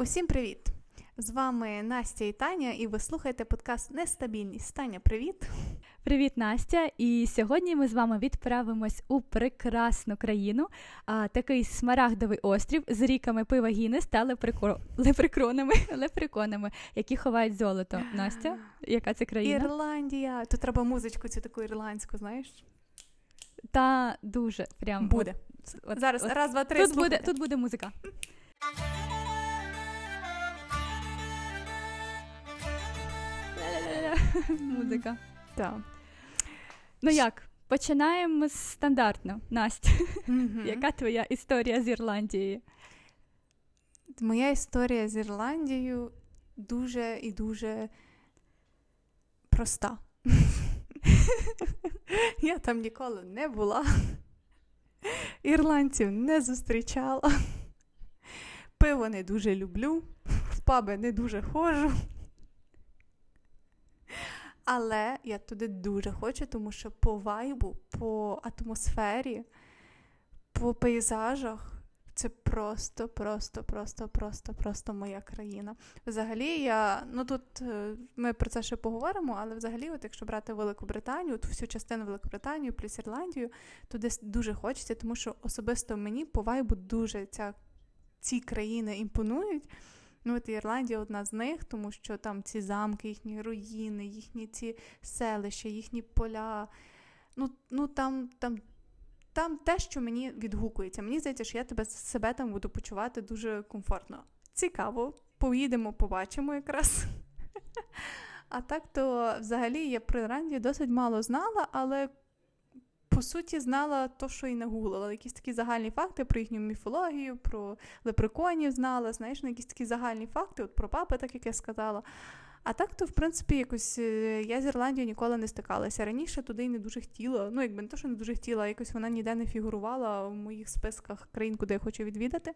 Усім привіт! З вами Настя і Таня, і ви слухаєте подкаст Нестабільність. Таня, привіт! Привіт, Настя! І сьогодні ми з вами відправимось у прекрасну країну, а такий смарагдовий острів з ріками пива Гінес та лепрекро... лепрекронами, лепреконами, які ховають золото. Настя, яка це країна? Ірландія. Тут треба музичку, цю таку ірландську, знаєш? Та дуже прям буде. От, Зараз от, раз, два, три. Тут буде, тут буде музика. Музика. Так. Ну як? Починаємо стандартно, Настя. Яка твоя історія з Ірландією? Моя історія з Ірландією дуже і дуже проста. Я там ніколи не була. Ірландців не зустрічала. Пиво не дуже люблю, в паби не дуже ходжу. Але я туди дуже хочу, тому що по вайбу, по атмосфері, по пейзажах це просто, просто, просто, просто, просто моя країна. Взагалі, я ну тут е, ми про це ще поговоримо, але взагалі, от якщо брати Велику Британію, от всю частину Великобританію плюс Ірландію, туди дуже хочеться, тому що особисто мені по вайбу дуже ця, ці країни імпонують. Ну, от Ірландія одна з них, тому що там ці замки, їхні руїни, їхні ці селища, їхні поля. Ну, ну там, там, там те, що мені відгукується. Мені здається, що я тебе себе там буду почувати дуже комфортно. Цікаво, поїдемо, побачимо якраз. А так то взагалі я про Ірландію досить мало знала, але по суті, знала то, що і нагуглила. Якісь такі загальні факти про їхню міфологію, про лепреконів знала, знаєш, ну, якісь такі загальні факти, от про папи, так як я сказала. А так, то, в принципі, якось е, я з Ірландією ніколи не стикалася. Раніше туди й не дуже хотіла. Ну, якби не то, що не дуже хотіла, якось вона ніде не фігурувала в моїх списках країн, куди я хочу відвідати.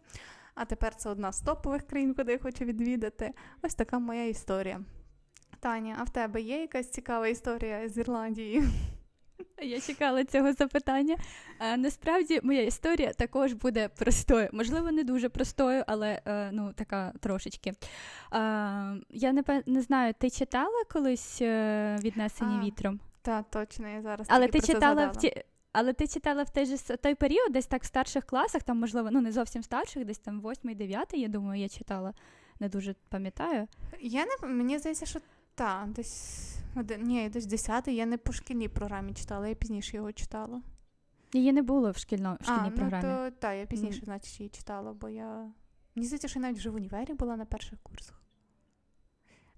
А тепер це одна з топових країн, куди я хочу відвідати. Ось така моя історія. Таня, а в тебе є якась цікава історія з Ірландією? Я чекала цього запитання. А, Насправді моя історія також буде простою. Можливо, не дуже простою, але е, ну, така трошечки. А, Я не не знаю, ти читала колись е, віднесені а, вітром? Так, точно, я зараз. Але ти читала в ті. Але ти читала в той же той період, десь так в старших класах, там, можливо, ну не зовсім старших, десь там восьмий, дев'ятий, я думаю, я читала, не дуже пам'ятаю. Я не Мені здається, що так, десь. Ні, десь 10 я не по шкільній програмі читала, я пізніше його читала. Її не було в шкільно, в шкільній а, програмі. Ну, то, так, я пізніше, mm. значить, її читала, бо я. Мені здається, що я навіть вже в універі була на перших курсах.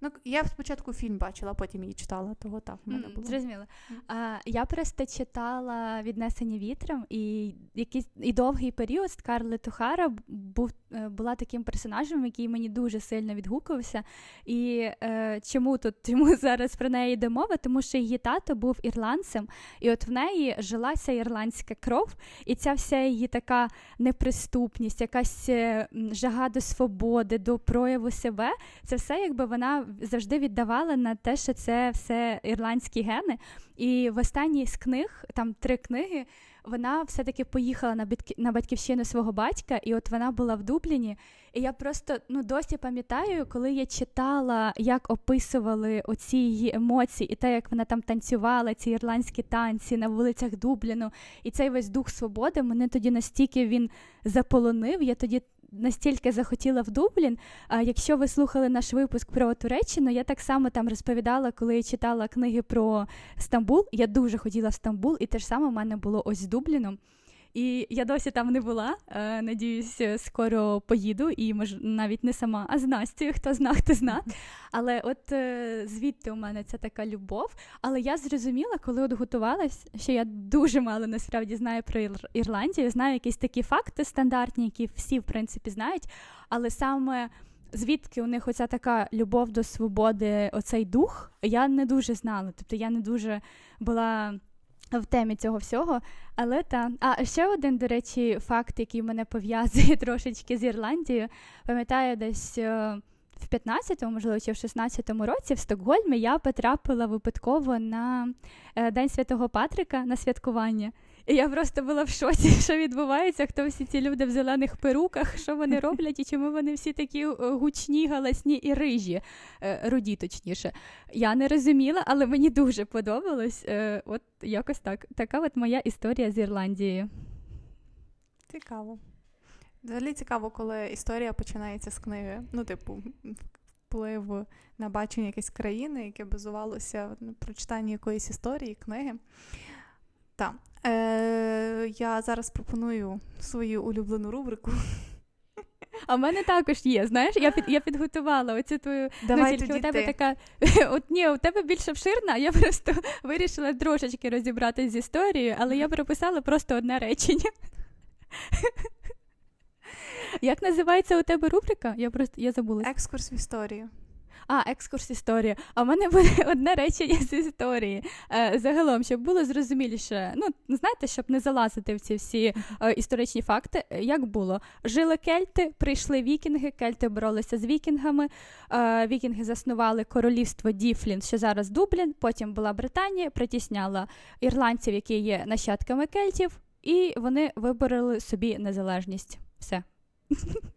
Ну, я спочатку фільм бачила, потім її читала, того так в мене було. Зрозуміло. А, Я просто читала віднесені вітром, і якийсь і довгий період Скарлет Тухара був е, була таким персонажем, який мені дуже сильно відгукувався. І е, чому тут чому зараз про неї йде мова? Тому що її тато був ірландцем, і от в неї жилася ірландська кров, і ця вся її така неприступність, якась е, жага до свободи, до прояву себе. Це все, якби вона завжди віддавала на те, що це все ірландські гени. І в останній з книг, там три книги, вона все-таки поїхала на на батьківщину свого батька, і от вона була в Дубліні. І я просто ну досі пам'ятаю, коли я читала, як описували оці її емоції, і те, як вона там танцювала, ці ірландські танці на вулицях Дубліну, і цей весь дух свободи мене тоді настільки він заполонив. Я тоді настільки захотіла в Дублін. А якщо ви слухали наш випуск про Туреччину, я так само там розповідала, коли читала книги про Стамбул. Я дуже хотіла в Стамбул, і те ж саме в мене було ось з Дубліном. І я досі там не була. Е, надіюсь, скоро поїду, і мож, навіть не сама, а з Настю, хто зна, хто зна. Але от е, звідти у мене це така любов. Але я зрозуміла, коли от готувалась, що я дуже мало насправді знаю про Ір- Ірландію, знаю якісь такі факти стандартні, які всі в принципі знають. Але саме звідки у них оця така любов до свободи, оцей дух, я не дуже знала. Тобто я не дуже була в темі цього всього. Але та. А ще один, до речі, факт, який мене пов'язує трошечки з Ірландією, пам'ятаю, десь. Е, в 15-му, можливо, чи в 16-му році в Стокгольмі я потрапила випадково на е, День Святого Патрика на святкування. І я просто була в шоці, що відбувається, хто всі ці люди в зелених перуках, що вони роблять, і чому вони всі такі е, гучні, галасні і рижі, е, руді, точніше. Я не розуміла, але мені дуже подобалось. Е, от якось так. Така от моя історія з Ірландією. Цікаво. Взагалі цікаво, коли історія починається з книги. Ну, типу, вплив на бачення якоїсь країни, яке базувалося на прочитанні якоїсь історії, книги. Так. Е, Я зараз пропоную свою улюблену рубрику. А в мене також є. Знаєш, я під я підготувала оцю твою ну, Давай ну, тільки тоді у тебе ти. така. От ні, у тебе більш обширна, я просто вирішила трошечки розібратися з історією, але я прописала просто одне речення. Як називається у тебе рубрика? Я просто я забула. Екскурс в історію. А, екскурс історія. А в мене буде одне речення з історії. Е, Загалом, щоб було зрозуміліше, ну знаєте, щоб не залазити в ці всі е, історичні факти. Як було? Жили кельти, прийшли вікінги, кельти боролися з вікінгами. Е, вікінги заснували королівство Діфлін, що зараз Дублін. Потім була Британія, притісняла ірландців, які є нащадками кельтів, і вони вибороли собі незалежність. Все.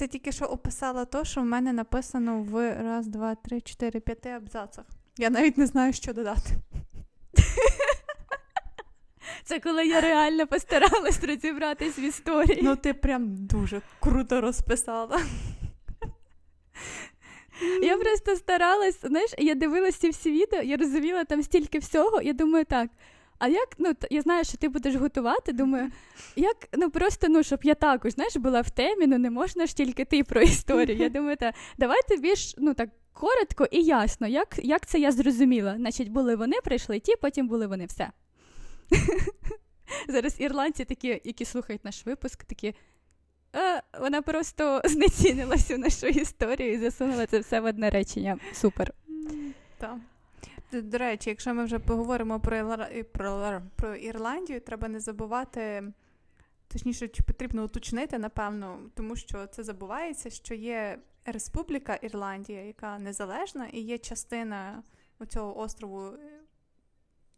Ти тільки що описала то, що в мене написано в раз, два, три, чотири, п'яти абзацах. Я навіть не знаю, що додати. Це коли я реально постаралась розібратись в історії. Ну, ти прям дуже круто розписала. Я просто старалась, знаєш, я дивилася всі відео, я розуміла там стільки всього. Я думаю, так. А як, ну, я знаю, що ти будеш готувати, думаю, як, ну просто, ну, щоб я також, знаєш, була в темі, ну не можна ж тільки ти про історію. Я думаю, так, давайте більш, ну так, коротко і ясно, як як це я зрозуміла. Значить, були вони, прийшли ті, потім були вони, все. Зараз ірландці такі, які слухають наш випуск, такі. «Е, Вона просто знецінила всю нашу історію і засунула це все в одне речення. Супер. Так. До, речі, якщо ми вже поговоримо про, про, про Ірландію, треба не забувати, точніше, чи потрібно уточнити, напевно, тому що це забувається, що є Республіка Ірландія, яка незалежна, і є частина цього острову,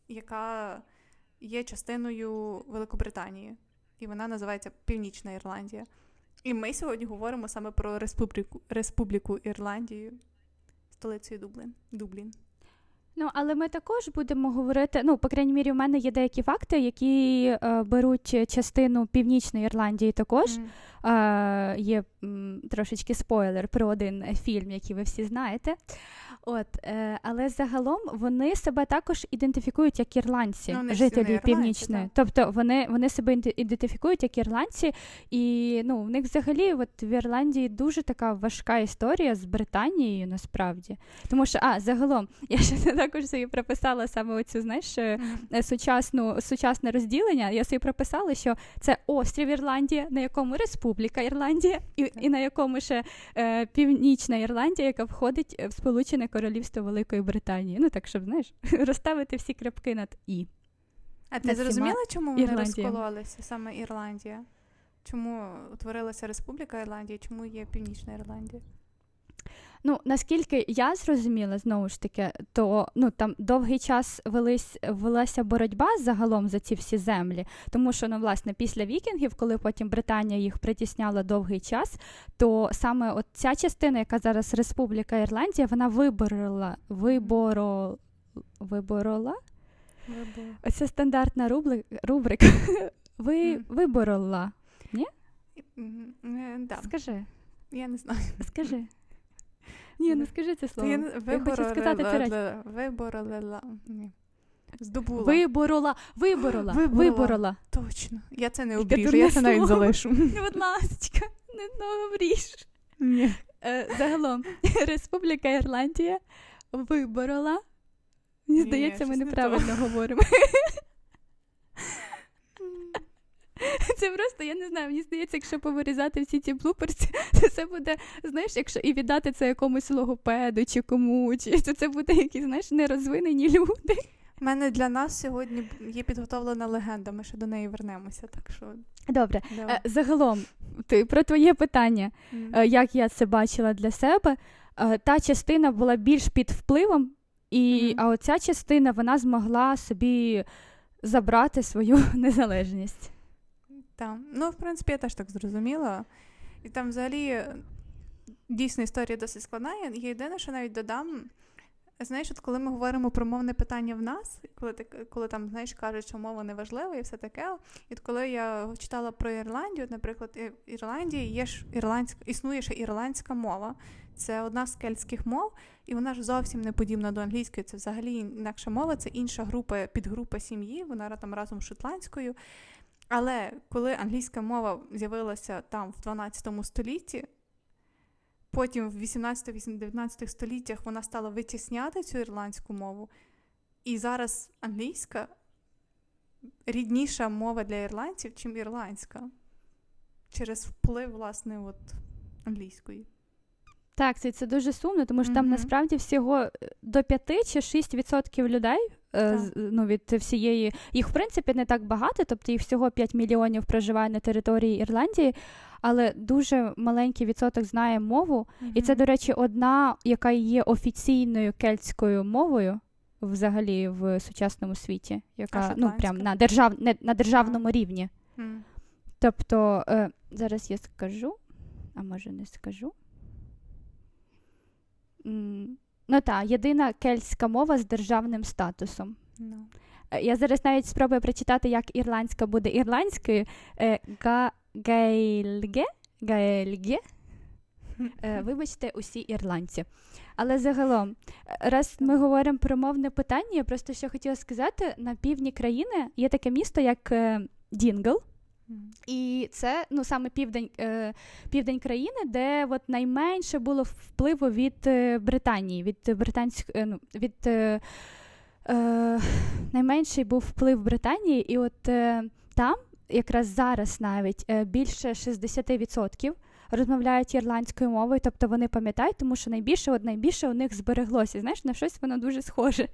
яка є частиною Великобританії. І вона називається Північна Ірландія. І ми сьогодні говоримо саме про Республіку Республіку Ірландію, столицею Дублін. Дублін. Ну, але ми також будемо говорити. Ну, по крайній мірі, у мене є деякі факти, які е, беруть частину Північної Ірландії також. Mm. Е, Є трошечки спойлер про один фільм, який ви всі знаєте. От, е, Але загалом вони себе також ідентифікують як ірландці, ну, жителі північної. Тобто вони вони себе ідентифікують як ірландці, і ну, в них взагалі от в Ірландії дуже така важка історія з Британією насправді. Тому що, а, загалом, я ще також собі прописала саме оцю, знаєш, mm-hmm. сучасну, сучасне розділення. Я собі прописала, що це острів Ірландія, на якому Республіка Ірландія, і, і на якому ще е, Північна Ірландія, яка входить в Сполучене Королівство Великої Британії. Ну так, щоб знаєш, розставити всі крапки над І. А ти зрозуміла, чому вони Ірландія. розкололися саме Ірландія? Чому утворилася Республіка Ірландія, чому є Північна Ірландія? Ну, наскільки я зрозуміла, знову ж таки, то ну там довгий час велись, велася боротьба загалом за ці всі землі, тому що ну, власне після вікінгів, коли потім Британія їх притісняла довгий час, то саме от ця частина, яка зараз Республіка Ірландія, вона виборола виборо, виборола? Вибор. Оце стандартна рубли, рубрика. Ви mm. виборола? Ні? Mm, да. Скажи. Я не знаю. Скажи. Ні, не скажи це слово. Я, хочу сказати це речі. Виборола. Здобула. Виборола, виборола, виборола. виборола. Точно. Я це не обріжу, я це навіть залишу. Будь ласка, не обріж. Ні. Е, загалом, Республіка Ірландія виборола. Мені здається, ми неправильно не говоримо. Це просто, я не знаю, мені здається, якщо повирізати всі ці блуперси, то це буде, знаєш, якщо і віддати це якомусь логопеду чи кому, чи то це буде якісь, знаєш, нерозвинені люди. У мене для нас сьогодні є підготовлена легенда, ми ще до неї вернемося. так що... Добре. Давай. Е, загалом, ти про твоє питання, mm. як я це бачила для себе, е, та частина була більш під впливом, і mm. а оця частина вона змогла собі забрати свою незалежність. Так, ну в принципі, я теж так зрозуміла. І там взагалі дійсно історія досить складна. Я єдине, що навіть додам. Знаєш, от коли ми говоримо про мовне питання в нас, коли ти коли там знаєш, кажуть, що мова не важлива і все таке. І от коли я читала про Ірландію, наприклад, в Ірландії є ж ірландська, існує ще ірландська мова. Це одна з кельтських мов, і вона ж зовсім не подібна до англійської. Це взагалі інакша мова, це інша група, підгрупа сім'ї, вона там разом з шотландською. Але коли англійська мова з'явилася там в 12 столітті, потім в 18-19 століттях вона стала витісняти цю ірландську мову, і зараз англійська рідніша мова для ірландців, чим ірландська, через вплив, власне, от, англійської. Так, це це дуже сумно, тому що mm-hmm. там насправді всього е, до 5 чи 6% людей е, ну, від всієї. Їх, в принципі, не так багато, тобто їх всього 5 мільйонів проживає на території Ірландії, але дуже маленький відсоток знає мову. Mm-hmm. І це, до речі, одна, яка є офіційною кельтською мовою. Взагалі в сучасному світі, яка ну прям на держав не, на державному а. рівні. Mm. Тобто, е, зараз я скажу, а може не скажу. Ну так, єдина кельтська мова з державним статусом. No. Ну. Е, я зараз навіть спробую прочитати, як ірландська буде ірландською. Е, гейлге. Гаельге. Е, вибачте, усі ірландці. Але загалом, раз ми говоримо про мовне питання, я просто що хотіла сказати: на півдні країни є таке місто, як Дінгл. І це ну саме південь е, південь країни, де от найменше було впливу від е, Британії, від британської е, ну, від е, е, найменший був вплив Британії, і от е, там якраз зараз навіть більше 60% розмовляють ірландською мовою, тобто вони пам'ятають, тому що найбільше от найбільше у них збереглося. Знаєш, на щось воно дуже схоже.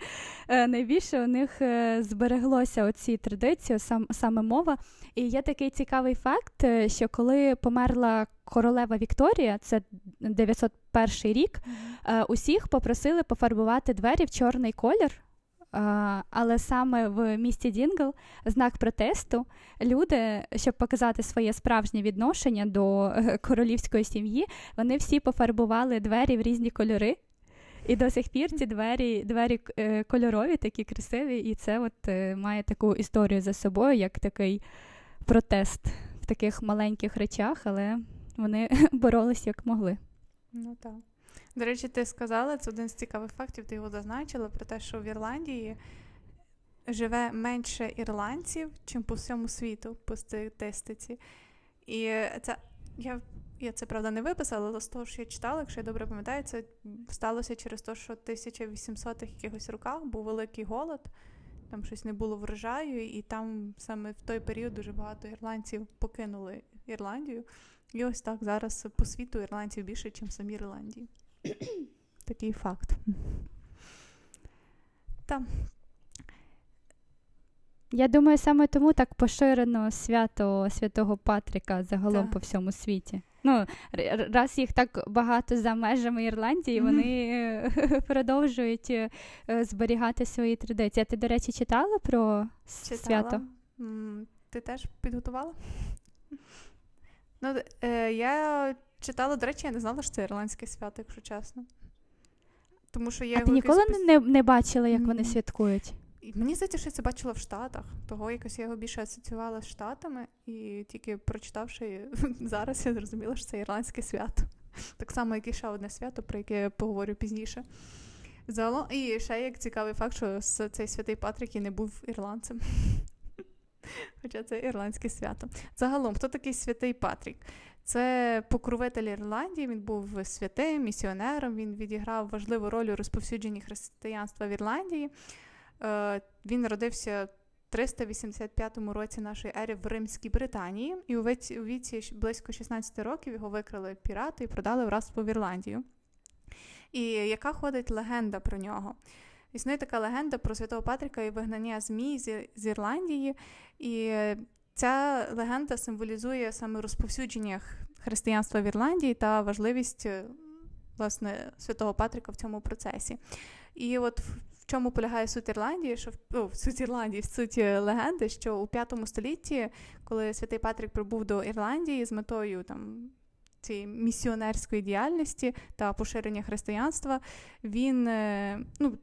Е, найбільше у них е, збереглося оці традиції, сам, саме мова. І є такий цікавий факт, е, що коли померла королева Вікторія, це 901 рік, усіх попросили пофарбувати двері в чорний колір. Але саме в місті Дінгл в знак протесту люди, щоб показати своє справжнє відношення до е, королівської сім'ї, вони всі пофарбували двері в різні кольори. І до сих пір ці двері двері е, кольорові, такі красиві, і це от е, має таку історію за собою, як такий протест в таких маленьких речах, але вони боролись як могли. Ну так. До речі, ти сказала, це один з цікавих фактів, ти його зазначила про те, що в Ірландії живе менше ірландців, чим по всьому світу, по статистиці. І це я я це правда не виписала, але з того, що я читала, якщо я добре пам'ятаю, це сталося через те, що в 1800-х якихось роках був великий голод, там щось не було врожаю, і там саме в той період дуже багато ірландців покинули Ірландію. І ось так зараз по світу ірландців більше, ніж в самій Ірландії. Такий факт. Та. Я думаю, саме тому так поширено свято Святого Патріка загалом так. по всьому світі. Ну, раз їх так багато за межами Ірландії, вони mm-hmm. продовжують е, зберігати свої традиції. А ти, до речі, читала про читала. свято? Ти теж підготувала? Ну, е, Я читала, до речі, я не знала, що це ірландське свято, якщо чесно. Тому що я А ти ніколи якось... не не бачила, як mm. вони святкують? Мені здається, що я це бачила в Штатах. Того якось я його більше асоціювала з Штатами, і тільки прочитавши зараз, я зрозуміла, що це ірландське свято. Так само, як і ще одне свято, про яке я поговорю пізніше. Загалом, і ще як цікавий факт, що цей святий Патрік і не був ірландцем. Хоча це ірландське свято. Загалом, хто такий святий Патрік? Це покровитель Ірландії, він був святим, місіонером, він відіграв важливу роль у розповсюдженні християнства в Ірландії. Е, він народився в 385 році нашої ери в Римській Британії, і у віці близько 16 років його викрили пірати і продали в рабство в Ірландію. І яка ходить легенда про нього? Існує така легенда про святого Патріка і вигнання змій з Ірландії. І ця легенда символізує саме розповсюдження християнства в Ірландії та важливість власне святого Патріка в цьому процесі. І от в чому полягає суть Ірландії, що о, в суть Ірландії, в суті легенди, що у п'ятому столітті, коли святий Патрік прибув до Ірландії з метою там. Цієї місіонерської діяльності та поширення християнства, він ну,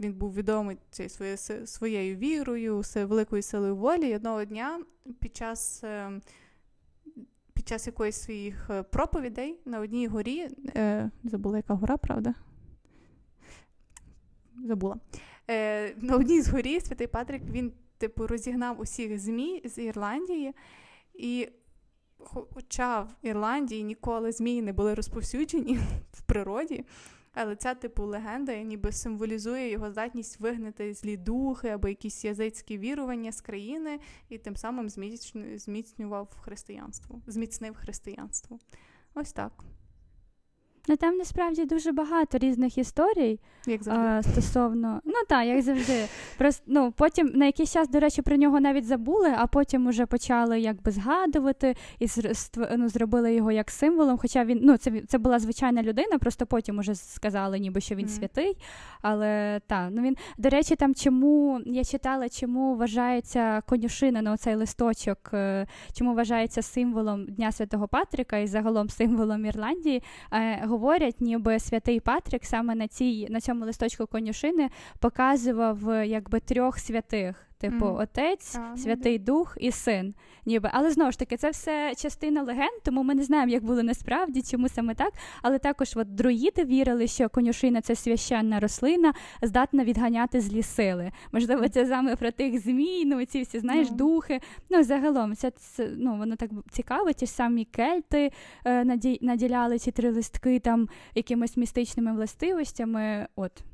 він був відомий своєю своєю вірою, великою силою волі. І одного дня під час під час якоїсь своїх проповідей на одній горі, забула, яка гора, правда? забула. Е, На одній з горі Святий Патрік він, типу, розігнав усіх змій з Ірландії, і хоча в Ірландії ніколи змії не були розповсюджені в природі, але ця типу легенда ніби символізує його здатність вигнати злі духи або якісь язицькі вірування з країни, і тим самим зміцнював християнство, зміцнив християнство. Ось так. Ну там насправді дуже багато різних історій як завжди. А, стосовно. Ну так, як завжди. Просто ну потім на якийсь час, до речі, про нього навіть забули, а потім уже почали якби згадувати і ну, зробили його як символом. Хоча він ну це це була звичайна людина, просто потім уже сказали, ніби що він mm. святий. Але так, ну він до речі, там чому я читала, чому вважається конюшина на оцей листочок, е, чому вважається символом Дня Святого Патрика і загалом символом Ірландії. Говорять, ніби святий Патрік саме на цій на цьому листочку конюшини показував е, якби трьох святих. Типу, mm. отець, а, ну Святий ну, Дух і син. Ніби. Але знову ж таки, це все частина легенд, тому ми не знаємо, як було насправді, чому саме так. Але також от, друїди вірили, що конюшина це священна рослина, здатна відганяти злі сили. Можливо, це саме про тих змій, ну ці всі знаєш, mm. духи. Ну, загалом, це, це ну, воно так цікаво. Ті ж самі кельти е, наді, наділяли ці три листки там якимись містичними властивостями. От.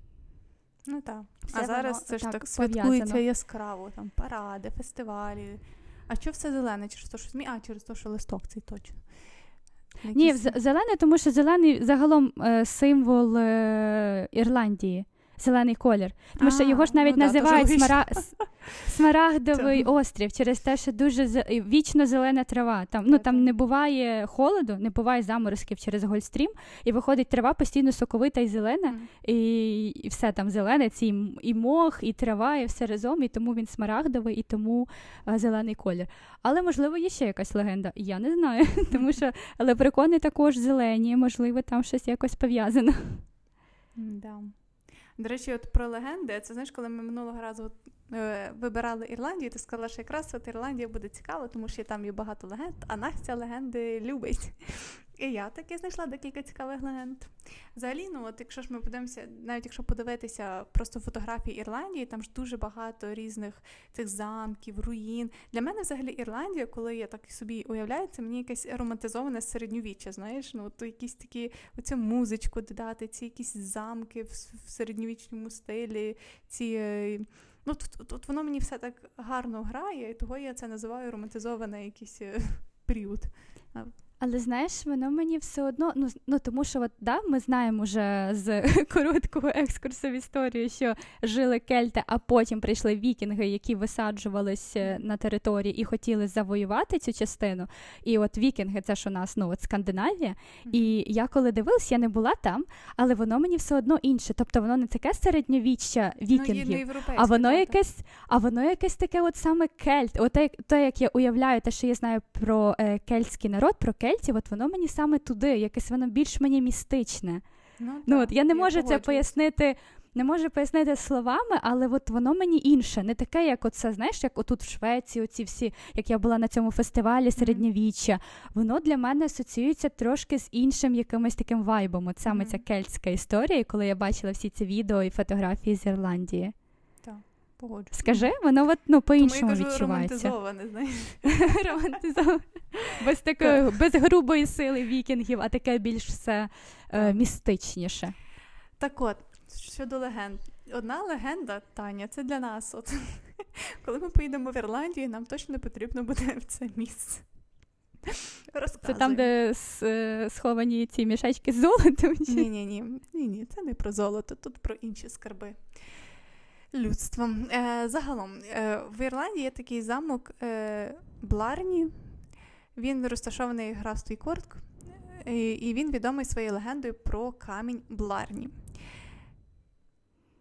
Ну так. А зараз це ж так, так святкується яскраво, там паради, фестивалі. А що все зелене? Через те, що змі? А, через те, що листок цей точно. Ні, зелене, тому що зелений загалом е, символ е, Ірландії зелений колір. Тому що його ж навіть ну, називають да, смара... смарагдовий острів через те, що дуже вічно зелена трава. Там ну там не буває холоду, не буває заморозків через Гольстрім, і виходить трава постійно соковита і зелена, mm. і і все там зелене, ці і мох, і трава, і все разом, і тому він смарагдовий, і тому а, зелений колір. Але можливо є ще якась легенда. Я не знаю, тому що але прикони також зелені, можливо, там щось якось пов'язано. Да. До речі, от про легенди, це знаєш, коли ми минулого разу е, вибирали Ірландію, ти сказала, що якраз от Ірландія буде цікава, тому що там є багато легенд, а Настя легенди любить. І я таки знайшла декілька цікавих легенд. Взагалі, ну от якщо ж ми подивимося, навіть якщо подивитися просто фотографії Ірландії, там ж дуже багато різних цих замків, руїн. Для мене взагалі Ірландія, коли я так собі уявляю, це мені якесь романтизоване середньовіччя, знаєш, ну то якісь такі оцю музичку додати, ці якісь замки в, середньовічному стилі, ці. Е, ну, тут, тут воно мені все так гарно грає, і того я це називаю романтизований якийсь е, період. Але знаєш, воно мені все одно, ну ну тому що от, да, ми знаємо вже з короткого екскурсу в історію, що жили кельти, а потім прийшли вікінги, які висаджувалися на території і хотіли завоювати цю частину. І от вікінги, це ж у нас ну от Скандинавія. І я коли дивилась, я не була там, але воно мені все одно інше. Тобто воно не таке середньовіччя ну, вікінгів, ну, а воно якесь, а воно якесь таке, от саме кельт. От те, як я уявляю, те, що я знаю про е, кельтський народ, про кельт кельтів, от воно мені саме туди, якесь воно більш мені містичне. Ну, ну от Я не можу це пояснити. Не можу пояснити словами, але от воно мені інше, не таке, як оце, знаєш, як отут в Швеції, оці всі, як я була на цьому фестивалі середньовіччя. Mm-hmm. Воно для мене асоціюється трошки з іншим якимось таким вайбом. От саме mm-hmm. ця кельтська історія, коли я бачила всі ці відео і фотографії з Ірландії. Погоджу. Скажи, воно от, ну, по-іншому Тому я кажу, романтизоване, знаєш. романтизоване. Без такої, без грубої сили вікінгів, а таке більш все е, містичніше. Так от, щодо легенд. Одна легенда, Таня, це для нас. От. Коли ми поїдемо в Ірландію, нам точно потрібно буде в це місце. Це там, де е, сховані ці мішечки з золотом? Ні-ні, ні, ні, це не про золото, тут про інші скарби людством. Е, Загалом, е, в Ірландії є такий замок е, Бларні. Він розташований графстві Кортк, і, і він відомий своєю легендою про камінь Бларні.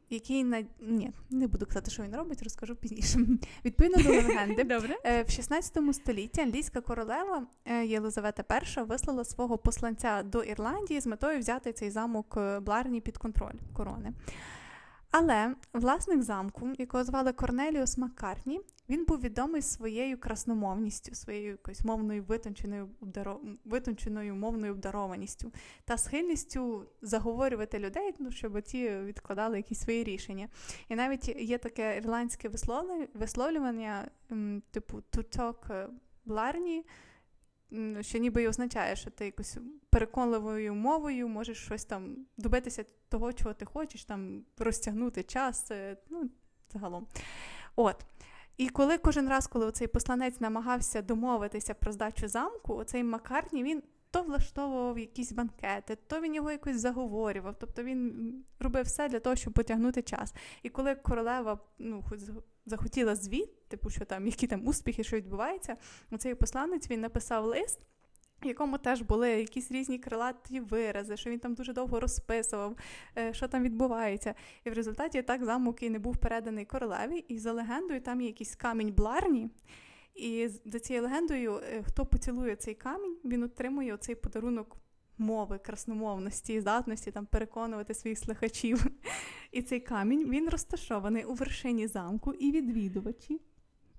який на ні, не буду казати, що він робить, розкажу пізніше. Відповідно до легенди, Добре. В 16 столітті англійська королева Єлизавета І вислала свого посланця до Ірландії з метою взяти цей замок Бларні під контроль корони. Але власник замку, якого звали Корнеліус Маккартні, він був відомий своєю красномовністю, своєю якоюсь мовною витонченою витонченою мовною обдарованістю та схильністю заговорювати людей, ну, щоб ті відкладали якісь свої рішення. І навіть є таке ірландське висловлювання, типу «to talk бларні», що ніби й означає, що ти якось переконливою мовою можеш щось там добитися того, чого ти хочеш, там розтягнути час, ну, загалом. От. І коли кожен раз, коли цей посланець намагався домовитися про здачу замку, оцей Маккартні, він то влаштовував якісь банкети, то він його якось заговорював. Тобто він робив все для того, щоб потягнути час. І коли королева ну, захотіла звіт, типу, що там які там успіхи, що відбувається, оцей посланець він написав лист в якому теж були якісь різні крилаті вирази, що він там дуже довго розписував, е, що там відбувається. І в результаті так замок і не був переданий королеві, і за легендою там є якийсь камінь Бларні. І за цією легендою, е, хто поцілує цей камінь, він отримує цей подарунок мови, красномовності, здатності там переконувати своїх слухачів. І цей камінь він розташований у вершині замку, і відвідувачі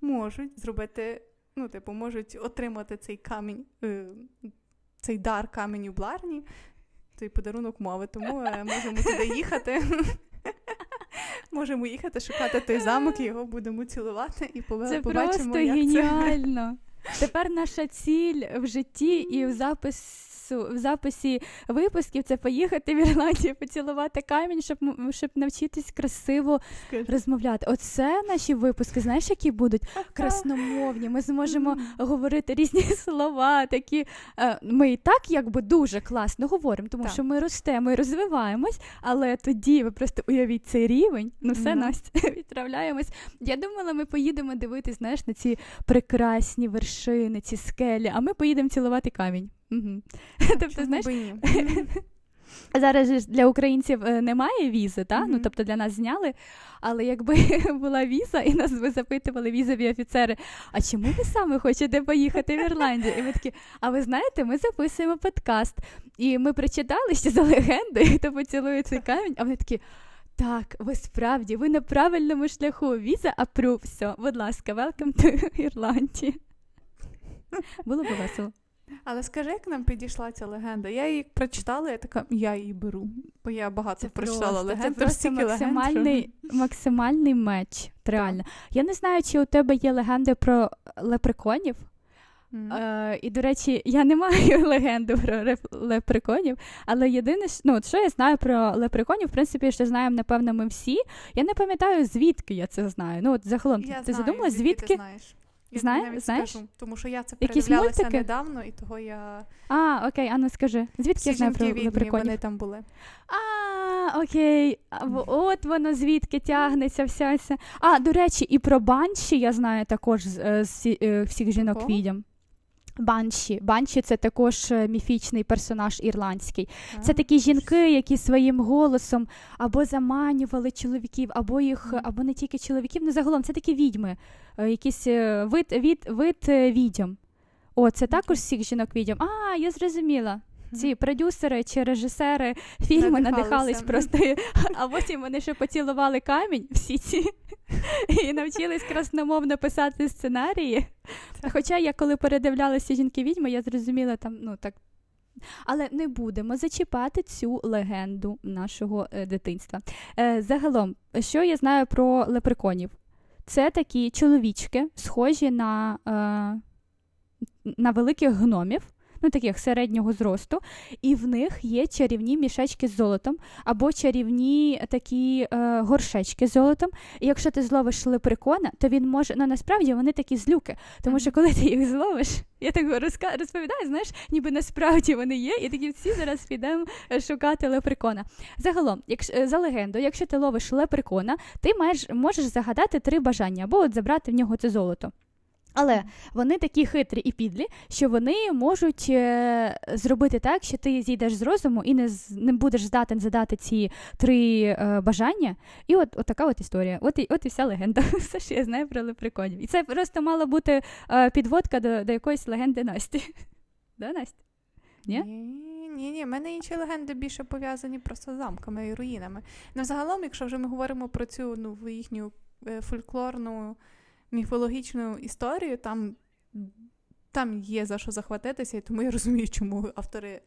можуть зробити ну, типу, можуть отримати цей камінь, е, цей дар каменю бларні, цей подарунок мови. Тому е, можемо туди їхати. Можемо їхати, шукати той замок, і його будемо цілувати і побачимо, Це просто як геніально. Це... Тепер наша ціль в житті і в запис запису в записі випусків це поїхати в Ірландію, поцілувати камінь, щоб щоб навчитись красиво Скажи. розмовляти. Оце наші випуски. Знаєш, які будуть красномовні. Ми зможемо говорити різні слова. Такі е, ми і так якби дуже класно говоримо, тому так. що ми ростемо і розвиваємось. Але тоді ви просто уявіть цей рівень. Ну все mm-hmm. Настя, відправляємось. Я думала, ми поїдемо дивитись, знаєш, на ці прекрасні вершини, ці скелі. А ми поїдемо цілувати камінь. Угу. Тобто, знаєш, Зараз ж для українців е, немає візи, та? Mm-hmm. ну тобто для нас зняли. Але якби була віза, і нас би запитували візові офіцери, а чому ви саме хочете поїхати в Ірландію? І ми такі, а ви знаєте, ми записуємо подкаст, і ми прочитали ще за легендою, хто поцілує цей камінь, а вони такі. Так, ви справді, ви на правильному шляху. Віза апрув. Все, будь ласка, welcome to Ірландії. Було б весело. Але скажи, як нам підійшла ця легенда? Я її прочитала, я така, я її беру. Бо я багато це прочитала легенд. Це просто максимальний, легенд, максимальний меч. Реально. Я не знаю, чи у тебе є легенди про лепреконів. Mm. Е, І, до речі, я не маю легенду про лепреконів, але єдине, ну, що я знаю про лепреконів, в принципі, що знаємо, напевно, ми всі. Я не пам'ятаю, звідки я це знаю. Ну, от загалом, я ти знаю, задумала, звідки? ти знаєш? Я Знає? навіть знаєш? скажу, тому що я це передивлялася недавно, і того я. А, окей, а ну скажи. Звідки я знаю про лепреконів? вони там були. А, окей. От воно звідки тягнеться вся. вся. А, до речі, і про банші я знаю також з, е, з, з е, всіх жінок відьом. Банші. Банші це також е, міфічний персонаж ірландський. Це такі жінки, які своїм голосом або заманювали чоловіків, або їх, або не тільки чоловіків, ну загалом це такі відьми, е, якийсь е, вид вид, вид відьом. О, це також всіх жінок відьом. А, я зрозуміла. Ці продюсери чи режисери фільму надихались просто, а потім вони ще поцілували камінь всі ці і навчились красномовно писати сценарії. Хоча я коли передивлялася жінки відьми, я зрозуміла там, ну так. Але не будемо зачіпати цю легенду нашого е, дитинства. Е, Загалом, що я знаю про лепреконів? Це такі чоловічки, схожі на е, на великих гномів, ну таких середнього зросту, і в них є чарівні мішечки з золотом або чарівні такі е, горшечки з золотом. І якщо ти зловиш лепрекона, то він може, ну насправді вони такі злюки, тому що коли ти їх зловиш, я так розка... розповідаю, знаєш, ніби насправді вони є, і такі всі зараз підемо е, шукати лепрекона. Загалом, якщо е, за легендою, якщо ти ловиш лепрекона, ти маєш можеш загадати три бажання або от забрати в нього це золото. Але вони такі хитрі і підлі, що вони можуть е, зробити так, що ти зійдеш з розуму і не не будеш здатен задати ці три е, бажання. І от, от така от історія. От і от і вся легенда. Все, що я знаю про лепреконів. І це просто мала бути е, підводка до до якоїсь легенди Насті. Да, Настя? Ні? Ні, ні, в мене інші легенди більше пов'язані просто з замками і руїнами. Ну, взагалом, якщо вже ми говоримо про цю ну, їхню фольклорну міфологічну історію, там там є за що захватитися, і тому я розумію, чому автори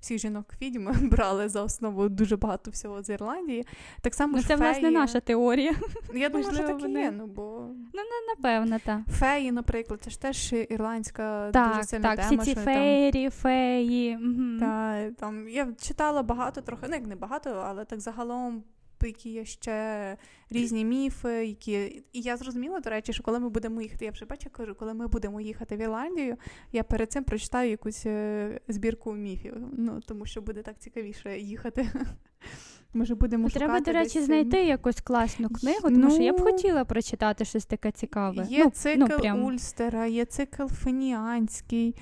всіх жінок відьм брали за основу дуже багато всього з Ірландії. Так само ну, ж Це, феї... власне, наша теорія. Я думаю, що так і є. Ну, бо... ну, напевно, так. Феї, наприклад, це ж теж ірландська так, дуже сильна так, тема. Всі ці феєрі, там... феї. Угу. Та, там, Я читала багато трохи, ну як не багато, але так загалом які є ще різні міфи, які. І я зрозуміла, до речі, що коли ми будемо їхати, я вже бачу, кажу, коли ми будемо їхати в Ірландію, я перед цим прочитаю якусь е, збірку міфів. Ну, тому що буде так цікавіше їхати. Може, будемо Треба, шукати до речі, десь... знайти якусь класну книгу, тому ну, що я б ну, хотіла прочитати щось таке цікаве. Є ну, цикл ну, прям... Ульстера, є цикл Феніанський,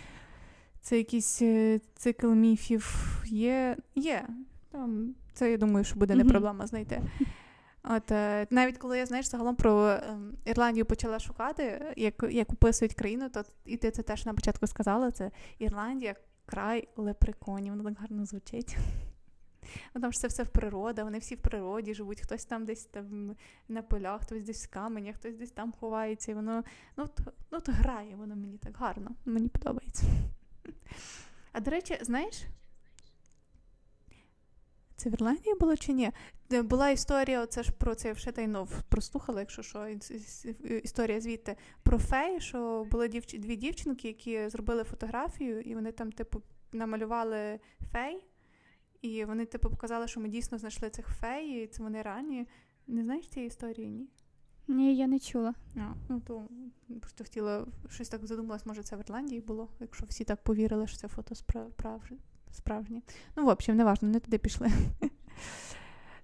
це якийсь е, цикл міфів. Є, є. Там це я думаю, що буде не проблема знайти. От е, навіть коли я знаєш загалом про е, Ірландію почала шукати, як як описують країну, то і ти це теж на початку сказала. Це Ірландія, край лепреконів. Воно так гарно звучить. Ну, Там ж це все в природі, вони всі в природі живуть, хтось там десь там на полях, хтось десь в каменях, хтось десь там ховається. І воно ну, то, ну, то грає, воно мені так гарно, мені подобається. А до речі, знаєш, це в Ірландії було чи ні? Була історія, це ж про це я тайнов прослухала, якщо що, історія звідти про фей, що були дівч... дві дівчинки, які зробили фотографію, і вони там, типу, намалювали фей, і вони, типу, показали, що ми дійсно знайшли цих фей, і це вони ранні. Не знаєш цієї історії, ні? Ні, я не чула. А, ну то просто хотіла щось так задумалась, може, це в Ірландії було, якщо всі так повірили, що це фото справжнє справжні. Ну, в общем, неважно, не туди пішли.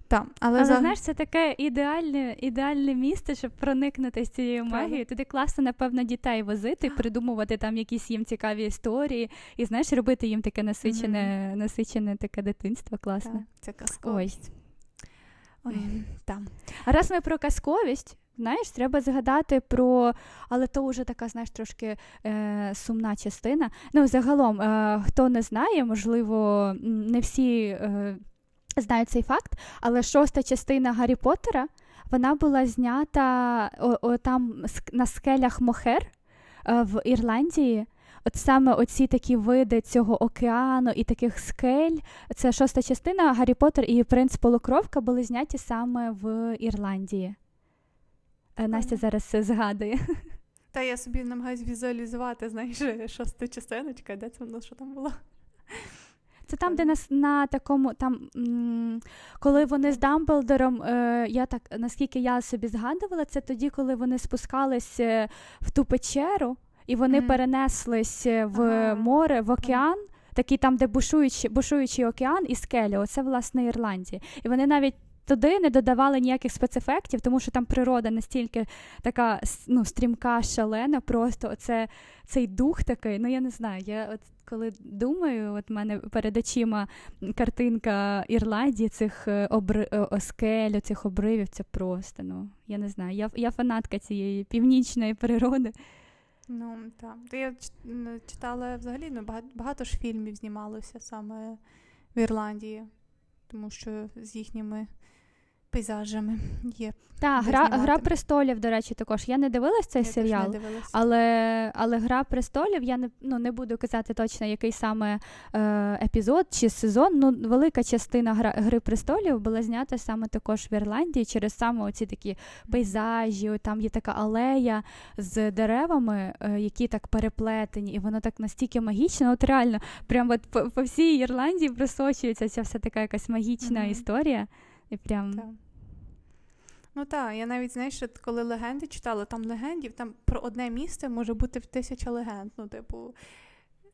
Так, але але за... знаєш, це таке ідеальне ідеальне місце, щоб проникнути з цією магією. Туди класно, напевно, дітей возити, придумувати там якісь їм цікаві історії, і знаєш, робити їм таке насичене, mm-hmm. насичене таке дитинство. Класне. Так, Це казковість. Ой. Ой, там. А раз ми про казковість, Знаєш, треба згадати про, але то вже така, знаєш, трошки е, сумна частина. Ну, загалом, е, хто не знає, можливо, не всі е, знають цей факт, але шоста частина Гаррі Поттера, вона була знята о, о, там на скелях Мохер е, в Ірландії. От саме оці такі види цього океану і таких скель. Це шоста частина Гаррі Поттер і Принц Полукровка були зняті саме в Ірландії. Е, Настя зараз згадує. Та я собі намагаюся візуалізувати, знаєш, шоста частиночка, де це воно що там було. Це там, де нас на такому, там, м- коли вони з Дамблдором, е, я так, наскільки я собі згадувала, це тоді, коли вони спускались е, в ту печеру, і вони mm-hmm. перенеслись е, в ага. море, в океан, такий там, де бушуючий, бушуючий океан і скелі. Оце, власне, Ірландія. І вони навіть туди не додавали ніяких спецефектів, тому що там природа настільки така ну, стрімка, шалена, просто оце, цей дух такий. Ну я не знаю. Я от коли думаю, от в мене перед очима картинка Ірландії, цих е, обри... оскель, цих обривів, це просто. ну, Я не знаю. Я я фанатка цієї північної природи. Ну, так. Я читала взагалі ну, багато ж фільмів знімалося саме в Ірландії, тому що з їхніми пейзажами є. Так, гра гра престолів, до речі, також. Я не дивилась цей я серіал, не але але Гра престолів я не ну, не буду казати точно, який саме е, епізод чи сезон. Ну, велика частина гра, Гри престолів була знята саме також в Ірландії через саме оці такі пейзажі. Там є така алея з деревами, е, які так переплетені, і воно так настільки магічно. От реально, прямо от по, по всій Ірландії просочується ця вся така якась магічна mm-hmm. історія. І прям... Так. Ну так, я навіть знаєш, коли легенди читала, там легендів, там про одне місце може бути тисяча легенд. Ну, типу,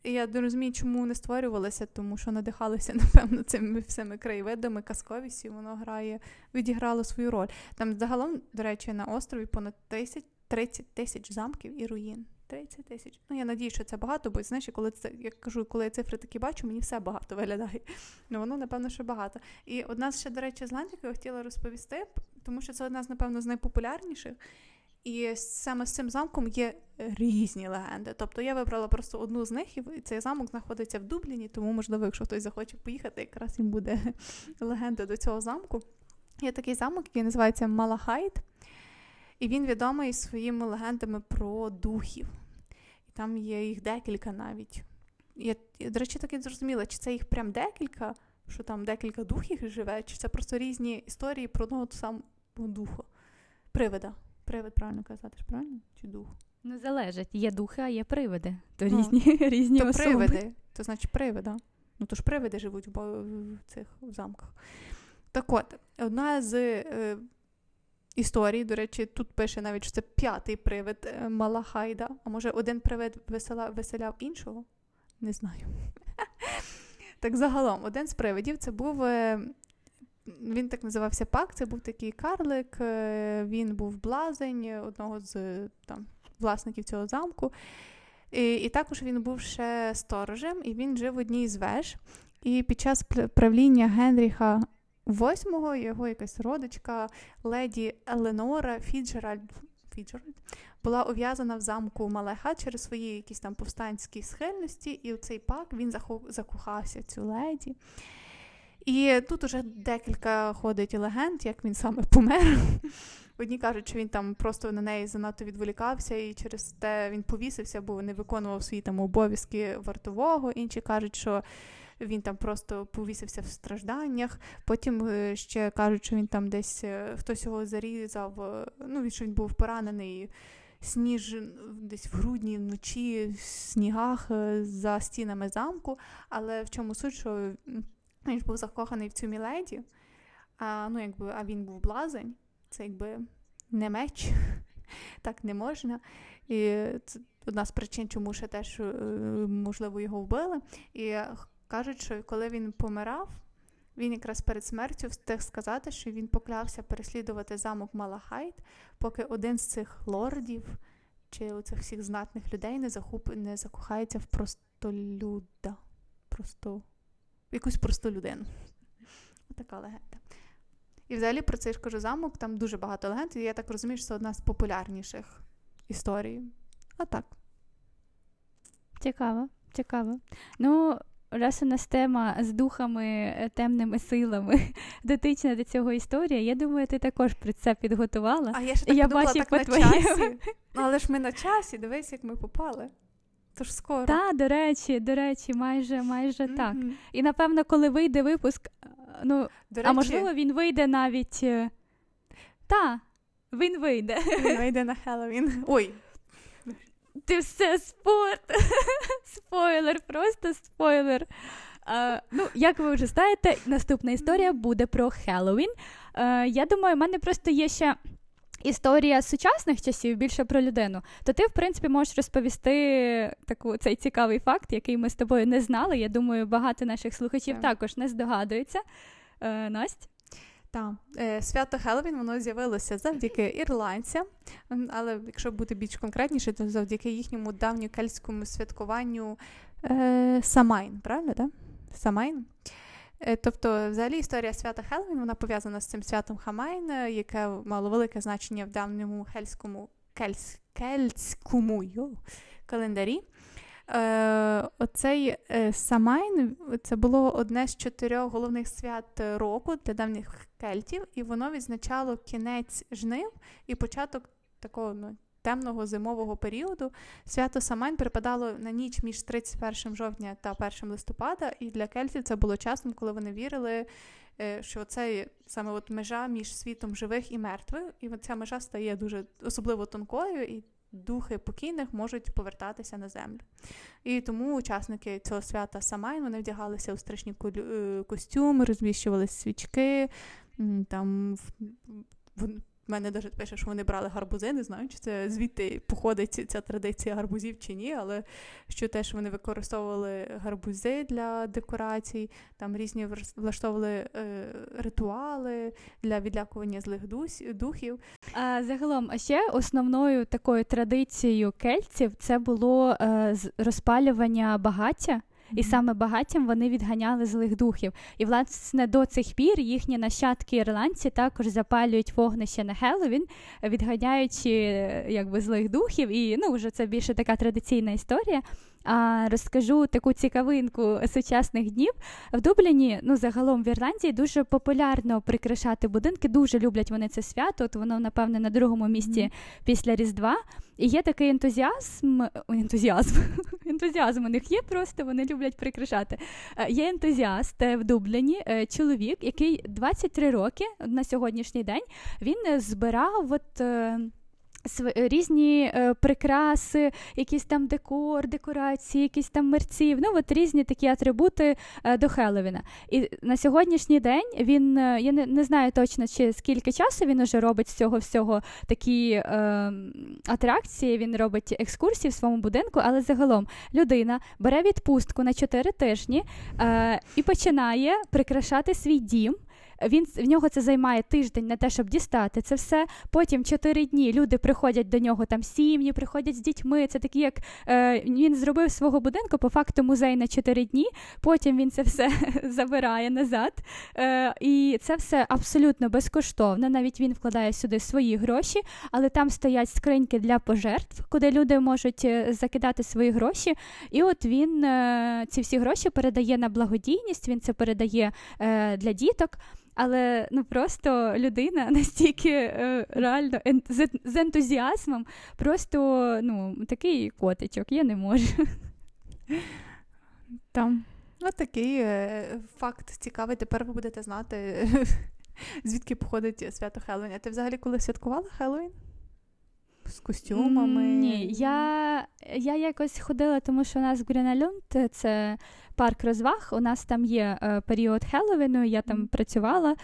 я не розумію, чому не створювалося, тому що надихалися, напевно, цими всіми краєвидами, казковістю, воно грає, відіграло свою роль. Там загалом, до речі, на острові понад тисяч, 30 тисяч замків і руїн. 30 тисяч. Ну, я надію, що це багато, бо знаєш, коли це я кажу, коли я цифри такі бачу, мені все багато виглядає. Ну воно, напевно, що багато. І одна ще, до речі, з ланд, я хотіла розповісти, тому що це одна з, напевно, з найпопулярніших. І саме з цим замком є різні легенди. Тобто я вибрала просто одну з них, і цей замок знаходиться в Дубліні, тому, можливо, якщо хтось захоче поїхати, якраз їм буде легенда до цього замку. Є такий замок, який називається Малахайт, і він відомий своїми легендами про духів. І там є їх декілька навіть. Я, до речі, так і зрозуміла, чи це їх прям декілька, що там декілька духів живе, чи це просто різні історії про одного самого духу. Привида. Привид, правильно казати, правильно? Чи дух? Ну, залежить. Є духи, а є привиди. То ну, різні різні то особи. привиди, то значить привида. Ну то ж привиди живуть в, в цих в замках. Так от, одна з е, історій, до речі, тут пише навіть, що це п'ятий привид е, Малахайда. А може один привид весела, веселяв іншого? Не знаю. Так загалом, один з привидів це був е, він так називався Пак, це був такий карлик, е, він був блазень одного з там, власників цього замку. І і також він був ще сторожем, і він жив в одній з веж. І під час правління Генріха VIII його якась родичка, леді Еленора Фіцджеральд, Фіцджеральд була ув'язана в замку Малеха через свої якісь там повстанські схильності, і у цей пак він закохався цю леді. І тут уже декілька ходить легенд, як він саме помер. Одні кажуть, що він там просто на неї занадто відволікався, і через те він повісився, бо не виконував свої там обов'язки вартового. Інші кажуть, що він там просто повісився в стражданнях. Потім е, ще кажуть, що він там десь е, хтось його зарізав. Е, ну що він був поранений сніж десь в грудні вночі в снігах за стінами замку. Але в чому суть, що він ж був закоханий в цю міледі, а ну, якби, а він був блазень, це якби не меч, так не можна. І це одна з причин, чому ще теж, можливо, його вбили. І кажуть, що коли він помирав, він якраз перед смертю встиг сказати, що він поклявся переслідувати замок Малахайт, поки один з цих лордів чи у цих всіх знатних людей не захоп... не закохається в простолюда. Просто якусь просту людину. Така легенда. І взагалі про цей ж кажу замок, там дуже багато легенд, і я так розумію, що це одна з популярніших історій. А так. Цікаво, цікаво. Ну, раз у нас тема з духами, е, темними силами дотична до цього історія, я думаю, ти також про це підготувала. А я ще так я подумала, бачу так по на твоєму. часі. Ну, але ж ми на часі, дивись, як ми попали. Тож скоро. Так, до речі, до речі, майже майже mm-hmm. так. І напевно, коли вийде випуск, ну до речі, а можливо, він вийде навіть. Е, та, він вийде. Він вийде на Хеллоуін. Ой. Ти все спой. Спойлер, просто спойлер. Uh, ну, як ви вже знаєте, наступна історія буде про Хеллоуін. Uh, я думаю, в мене просто є ще історія сучасних часів більше про людину, то ти, в принципі, можеш розповісти таку цей цікавий факт, який ми з тобою не знали. Я думаю, багато наших слухачів так. також не здогадуються. Е, Настя? Так, е, свято Хеллоуін воно з'явилося завдяки ірландцям, але якщо бути більш конкретніше, то завдяки їхньому давньокельтському святкуванню е, Самайн, правильно? Да? Самайн. Е, тобто, взагалі, історія свята Хеллоуін, вона пов'язана з цим святом Самайн, е, яке мало велике значення в давньому кельському кельтському календарі. Е, Оцей е, Самайн це було одне з чотирьох головних свят року для давніх кельтів, і воно відзначало кінець жнив і початок такого ну, темного зимового періоду свято Самайн припадало на ніч між 31 жовтня та 1 листопада, і для кельтів це було часом, коли вони вірили, е, що це саме от межа між світом живих і мертвих, і ця межа стає дуже особливо тонкою. і Духи покійних можуть повертатися на землю. І тому учасники цього свята Самайн вони вдягалися у страшні е, костюми, розвішували свічки, там в мене навіть пише, що вони брали гарбузи. Не знаю, чи це звідти походить ця традиція гарбузів чи ні, але що теж вони використовували гарбузи для декорацій, там різні влаштовували е, ритуали для відлякування злих духів. А, Загалом, а ще основною такою традицією кельтів це було е, розпалювання багаття. І саме багаттям вони відганяли злих духів. І власне до цих пір їхні нащадки ірландці також запалюють вогнище на Хеллоуін, відганяючи якби злих духів. І ну вже це більше така традиційна історія. А розкажу таку цікавинку сучасних днів. В Дубліні, ну загалом в Ірландії, дуже популярно прикрашати будинки. Дуже люблять вони це свято. От воно, напевне, на другому місці mm-hmm. після Різдва. І є такий ентузіазм. Ентузіазм ентузіазм у них є, просто вони люблять прикрашати. Е, є ентузіаст е, в Дубліні, е, чоловік, який 23 роки на сьогоднішній день він збирав от різні е, прикраси, якісь там декор, декорації, якісь там мерці, ну от різні такі атрибути е, до Хеллоуіна. І на сьогоднішній день він, е, я не, не знаю точно, чи скільки часу він уже робить з цього всього такі е, атракції, він робить екскурсії в своєму будинку, але загалом людина бере відпустку на 4 тижні е, і починає прикрашати свій дім. Він в нього це займає тиждень на те, щоб дістати це все. Потім чотири дні люди приходять до нього там сім'ї, приходять з дітьми. Це такі, як е, він зробив свого будинку по факту музей на чотири дні. Потім він це все забирає назад. Е, І це все абсолютно безкоштовно. Навіть він вкладає сюди свої гроші, але там стоять скриньки для пожертв, куди люди можуть е, закидати свої гроші. І от він е, ці всі гроші передає на благодійність. Він це передає е, для діток. Але ну просто людина настільки е, реально ен, з, з ентузіазмом, просто ну, такий котичок, я не можу. Там. Ось такий е, факт цікавий. Тепер ви будете знати, звідки походить свято Хеллоуін. А ти взагалі коли святкувала Хеллоуін? З костюмами? Ні, я я якось ходила, тому що у нас в це парк розваг. У нас там є е, період Хеллоуіну, я там працювала.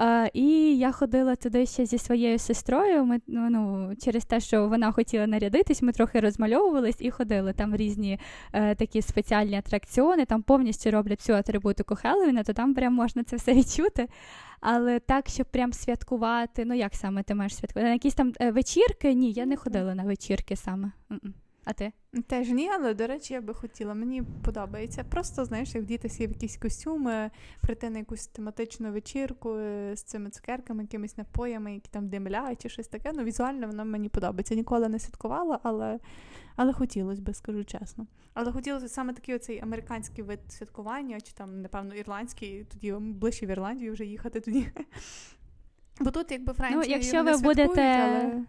Е, і я ходила туди ще зі своєю сестрою. Ми ну, ну, через те, що вона хотіла нарядитись, ми трохи розмальовувались і ходили. Там різні е, такі спеціальні атракціони, там повністю роблять всю атрибутику Хеллоуіна, то там прям можна це все відчути. Але так, щоб прям святкувати, ну як саме ти маєш святкувати? На якісь там е, вечірки? Ні, я не ходила на вечірки саме. А ти? Теж ні, але до речі, я би хотіла. Мені подобається. Просто знаєш, як вдітися в якісь костюми, прийти на якусь тематичну вечірку е, з цими цукерками, якимись напоями, які там димлять чи щось таке. Ну, візуально воно мені подобається. Ніколи не святкувала, але але хотілося би, скажу чесно. Але хотілося саме такий оцей американський вид святкування, чи там, напевно, ірландський, тоді ближче в Ірландію вже їхати тоді. Бо тут, якби Франція. Ну, якщо ви будете. Але...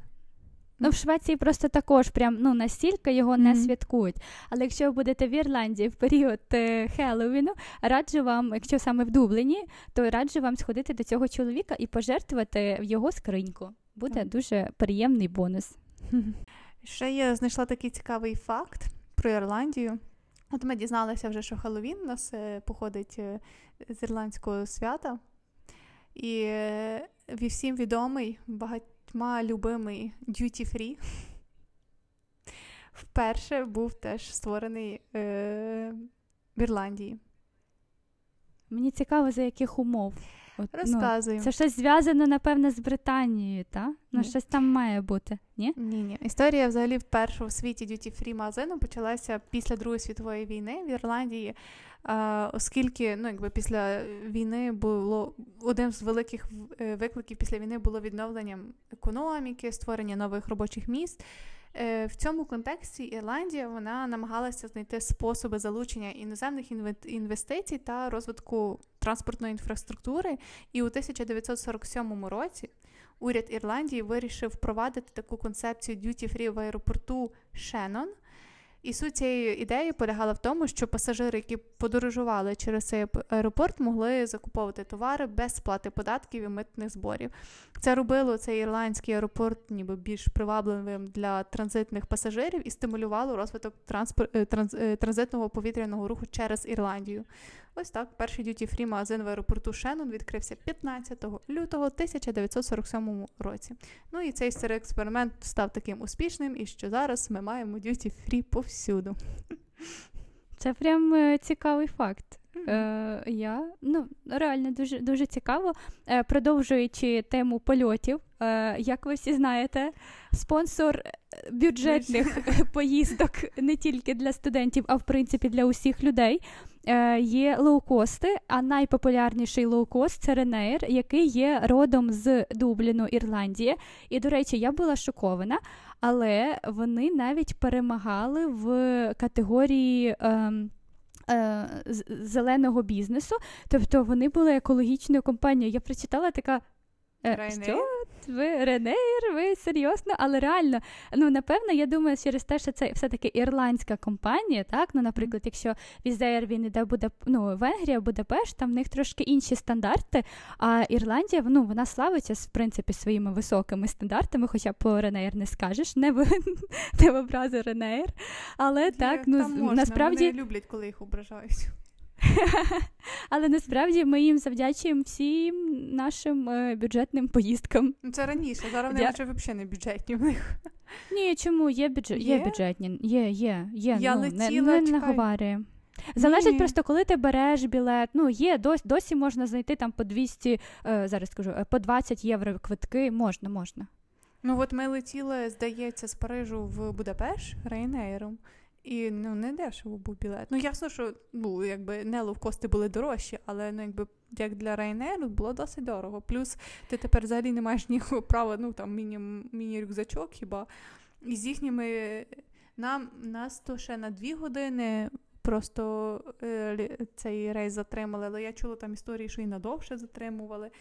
Ну, в Швеції просто також прям ну настільки його mm-hmm. не святкують. Але якщо ви будете в Ірландії в період е, Хеллоуіну, раджу вам, якщо саме в Дубліні, то раджу вам сходити до цього чоловіка і пожертвувати в його скриньку. Буде mm-hmm. дуже приємний бонус. Ще я знайшла такий цікавий факт про Ірландію. От ми дізналися вже, що Хеллоуін у нас е, походить е, з ірландського свята, і всім відомий багать багатьма любимий Duty Free. Вперше був теж створений е, в Ірландії. Мені цікаво, за яких умов. От, Розказую. Ну, це щось зв'язане, напевне, з Британією, так? Ну, щось там має бути, ні? Ні, ні. Історія взагалі вперше в світі Duty Free магазину почалася після Другої світової війни в Ірландії, оскільки ну, якби після війни було одним з великих е, викликів після війни було відновлення економіки, створення нових робочих місць. Е, в цьому контексті Ірландія вона намагалася знайти способи залучення іноземних інвестицій та розвитку транспортної інфраструктури. І у 1947 році уряд Ірландії вирішив впровадити таку концепцію duty free в аеропорту Шеннон – і суть цієї ідеї полягала в тому, що пасажири, які подорожували через цей аеропорт, могли закуповувати товари без сплати податків і митних зборів. Це робило цей ірландський аеропорт, ніби більш привабливим для транзитних пасажирів і стимулювало розвиток транспор... Е. Е, транзитного повітряного руху через Ірландію. Ось так перший дюті-фрі магазин в аеропорту Шеннон відкрився 15 лютого 1947 році. Ну і цей старий експеримент став таким успішним, і що зараз ми маємо дюті-фрі повсюду. Це прям е, цікавий факт. Е, Я ну реально дуже дуже цікаво. Е, Продовжуючи тему польотів, е, як ви всі знаєте, спонсор е, бюджетних поїздок не тільки для студентів, а в принципі для усіх людей. Е, є лоукости, а найпопулярніший лоукост це Ryanair, який є родом з Дубліну, Ірландії. І, до речі, я була шокована, але вони навіть перемагали в категорії. Ем, е, зеленого бізнесу, тобто вони були екологічною компанією. Я прочитала така. Е, що? ви Ryanair, ви серйозно, але реально, ну напевно, я думаю, через те, що це все-таки ірландська компанія, так? Ну, наприклад, якщо Wizz Air він іде буде ну, Венгрія, Будапешт, там в них трошки інші стандарти. А Ірландія ну, вона славиться в принципі своїми високими стандартами, хоча по Ренейр не скажеш, не в, не в образу Ренейр. Але Є, так, ну насправді Вони люблять, коли їх ображають. Але насправді ми їм завдячуємо всім нашим е, бюджетним поїздкам. Ну, це раніше, зараз вони вже взагалі не бюджетні в них. Ні, чому є бюджет, є? є бюджетні, є, є, є. Я ну, летіла, не, не наговарює. Залежить Ні. просто, коли ти береш білет. Ну, є, досі, досі можна знайти там по 200, е, зараз скажу, е, по 20 євро квитки, можна, можна. Ну, от ми летіли, здається, з Парижу в Будапешт Рейнейром. І ну не дешево був білет. Ну ясно, що ну, якби не ловкости були дорожчі, але ну якби як для Ryanair було досить дорого. Плюс ти тепер взагалі не маєш ніякого права, ну там міні, міні-рюкзачок хіба. І з їхніми нам нас то ще на дві години просто е, цей рейс затримали, але я чула там історії, що і надовше затримували.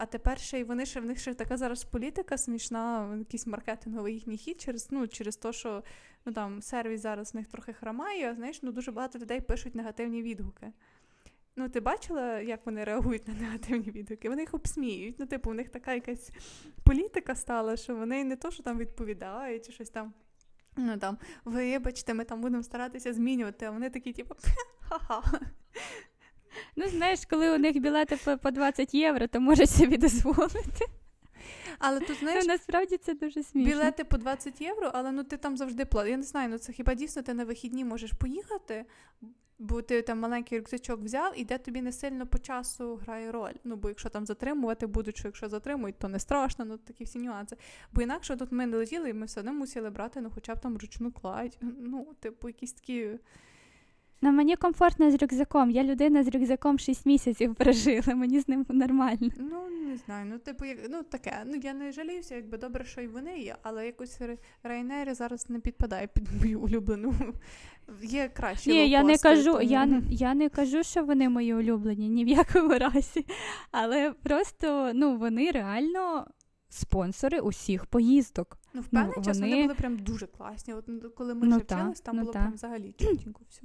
А тепер ще й вони ще в них ще така зараз політика смішна, якийсь маркетинговий їхній хід через ну, через те, що ну там сервіс зараз в них трохи хромає, знаєш, ну дуже багато людей пишуть негативні відгуки. Ну, ти бачила, як вони реагують на негативні відгуки? Вони їх обсміють. Ну, типу, у них така якась політика стала, що вони не то, що там відповідають, чи щось там. Ну там, вибачте, ми там будемо старатися змінювати, а вони такі, типу, ха-ха. Ну, знаєш, коли у них білети по 20 євро, то можуть собі дозволити. Але тут знаєш, ну, насправді це дуже смішно. Білети по 20 євро, але ну ти там завжди платиш. Я не знаю, ну це хіба дійсно ти на вихідні можеш поїхати, бо ти там маленький рюкзачок взяв, і де тобі не сильно по часу грає роль. Ну, бо якщо там затримувати будуть, що якщо затримують, то не страшно, ну такі всі нюанси. Бо інакше тут ми не летіли, і ми все одно мусили брати, ну хоча б там ручну кладь. Ну, типу, якісь такі. Ну, мені комфортно з рюкзаком. Я людина з рюкзаком 6 місяців прожила, мені з ним нормально. Ну, не знаю. Ну, типу, як, ну таке. Ну, я не жаліюся, якби добре, що й вони є, але якось Райнері зараз не підпадає під мою улюблену. Є краще. Ні, я не кажу, тому... я, я не кажу, що вони мої улюблені, ні в якому разі. Але просто ну, вони реально. Спонсори усіх поїздок. Ну, в певний ну, час вони... вони були прям дуже класні. От коли ми ну, вже вчились, там ну, було та. прям взагалі чутенько все.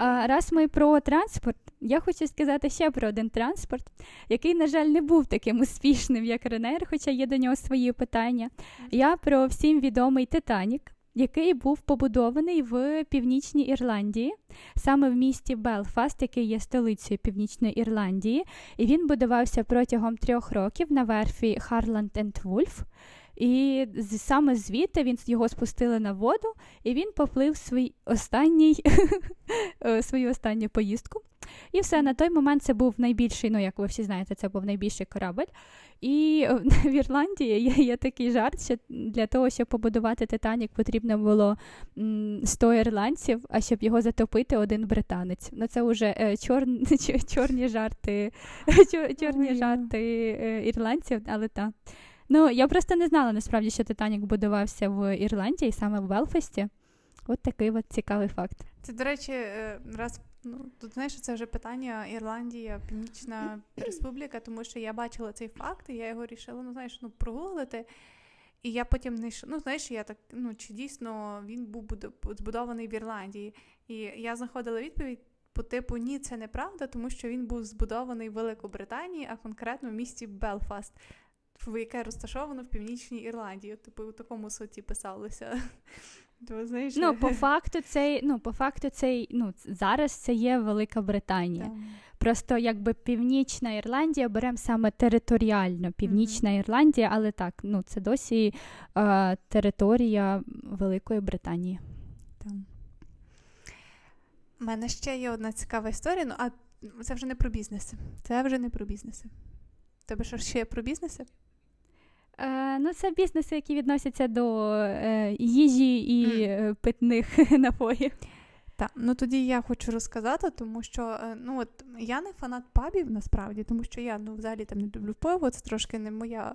Раз ми про транспорт, я хочу сказати ще про один транспорт, який, на жаль, не був таким успішним, як Ренер, хоча є до нього свої питання. Я про всім відомий Титанік. Який був побудований в Північній Ірландії, саме в місті Белфаст, який є столицею Північної Ірландії, і він будувався протягом трьох років на верфі Харланд Вульф. І саме звідти він його спустили на воду, і він поплив свій останній, е, свою останню поїздку. І все, на той момент це був найбільший, ну як ви всі знаєте, це був найбільший корабель. І в Ірландії є, є такий жарт, що для того, щоб побудувати Титанік, потрібно було 100 ірландців, а щоб його затопити, один британець. Ну це вже е, чор, чорні жарти, чорні жарти е, ірландців, але так. Ну, я просто не знала насправді, що Титанік будувався в Ірландії, саме в Белфасті. От такий от цікавий факт. Це, до речі, е, раз ну тут знаєш, це вже питання Ірландія, Північна Республіка, тому що я бачила цей факт, і я його рішила, ну знаєш, ну прогуглити. І я потім не ну знаєш, я так ну чи дійсно він був збудований в Ірландії. І я знаходила відповідь по типу ні, це неправда, тому що він був збудований в Великобританії, а конкретно в місті Белфаст яке розташовано в Північній Ірландії. Типу, у такому суті писалося. То, знаєш, Ну, по факту, цей, ну, по факту, цей, ну, зараз це є Велика Британія. Так. Просто якби Північна Ірландія беремо саме територіально Північна mm-hmm. Ірландія, але так, ну це досі е, територія Великої Британії. Так. У мене ще є одна цікава історія, ну а це вже не про бізнес. Це вже не про бізнеси. тебе що ще про бізнеси? Е, Ну, це бізнеси, які відносяться до е, їжі і mm. питних напоїв. Так, ну тоді я хочу розказати, тому що е, ну от я не фанат пабів насправді, тому що я ну взагалі там не люблю пиво, це трошки не моя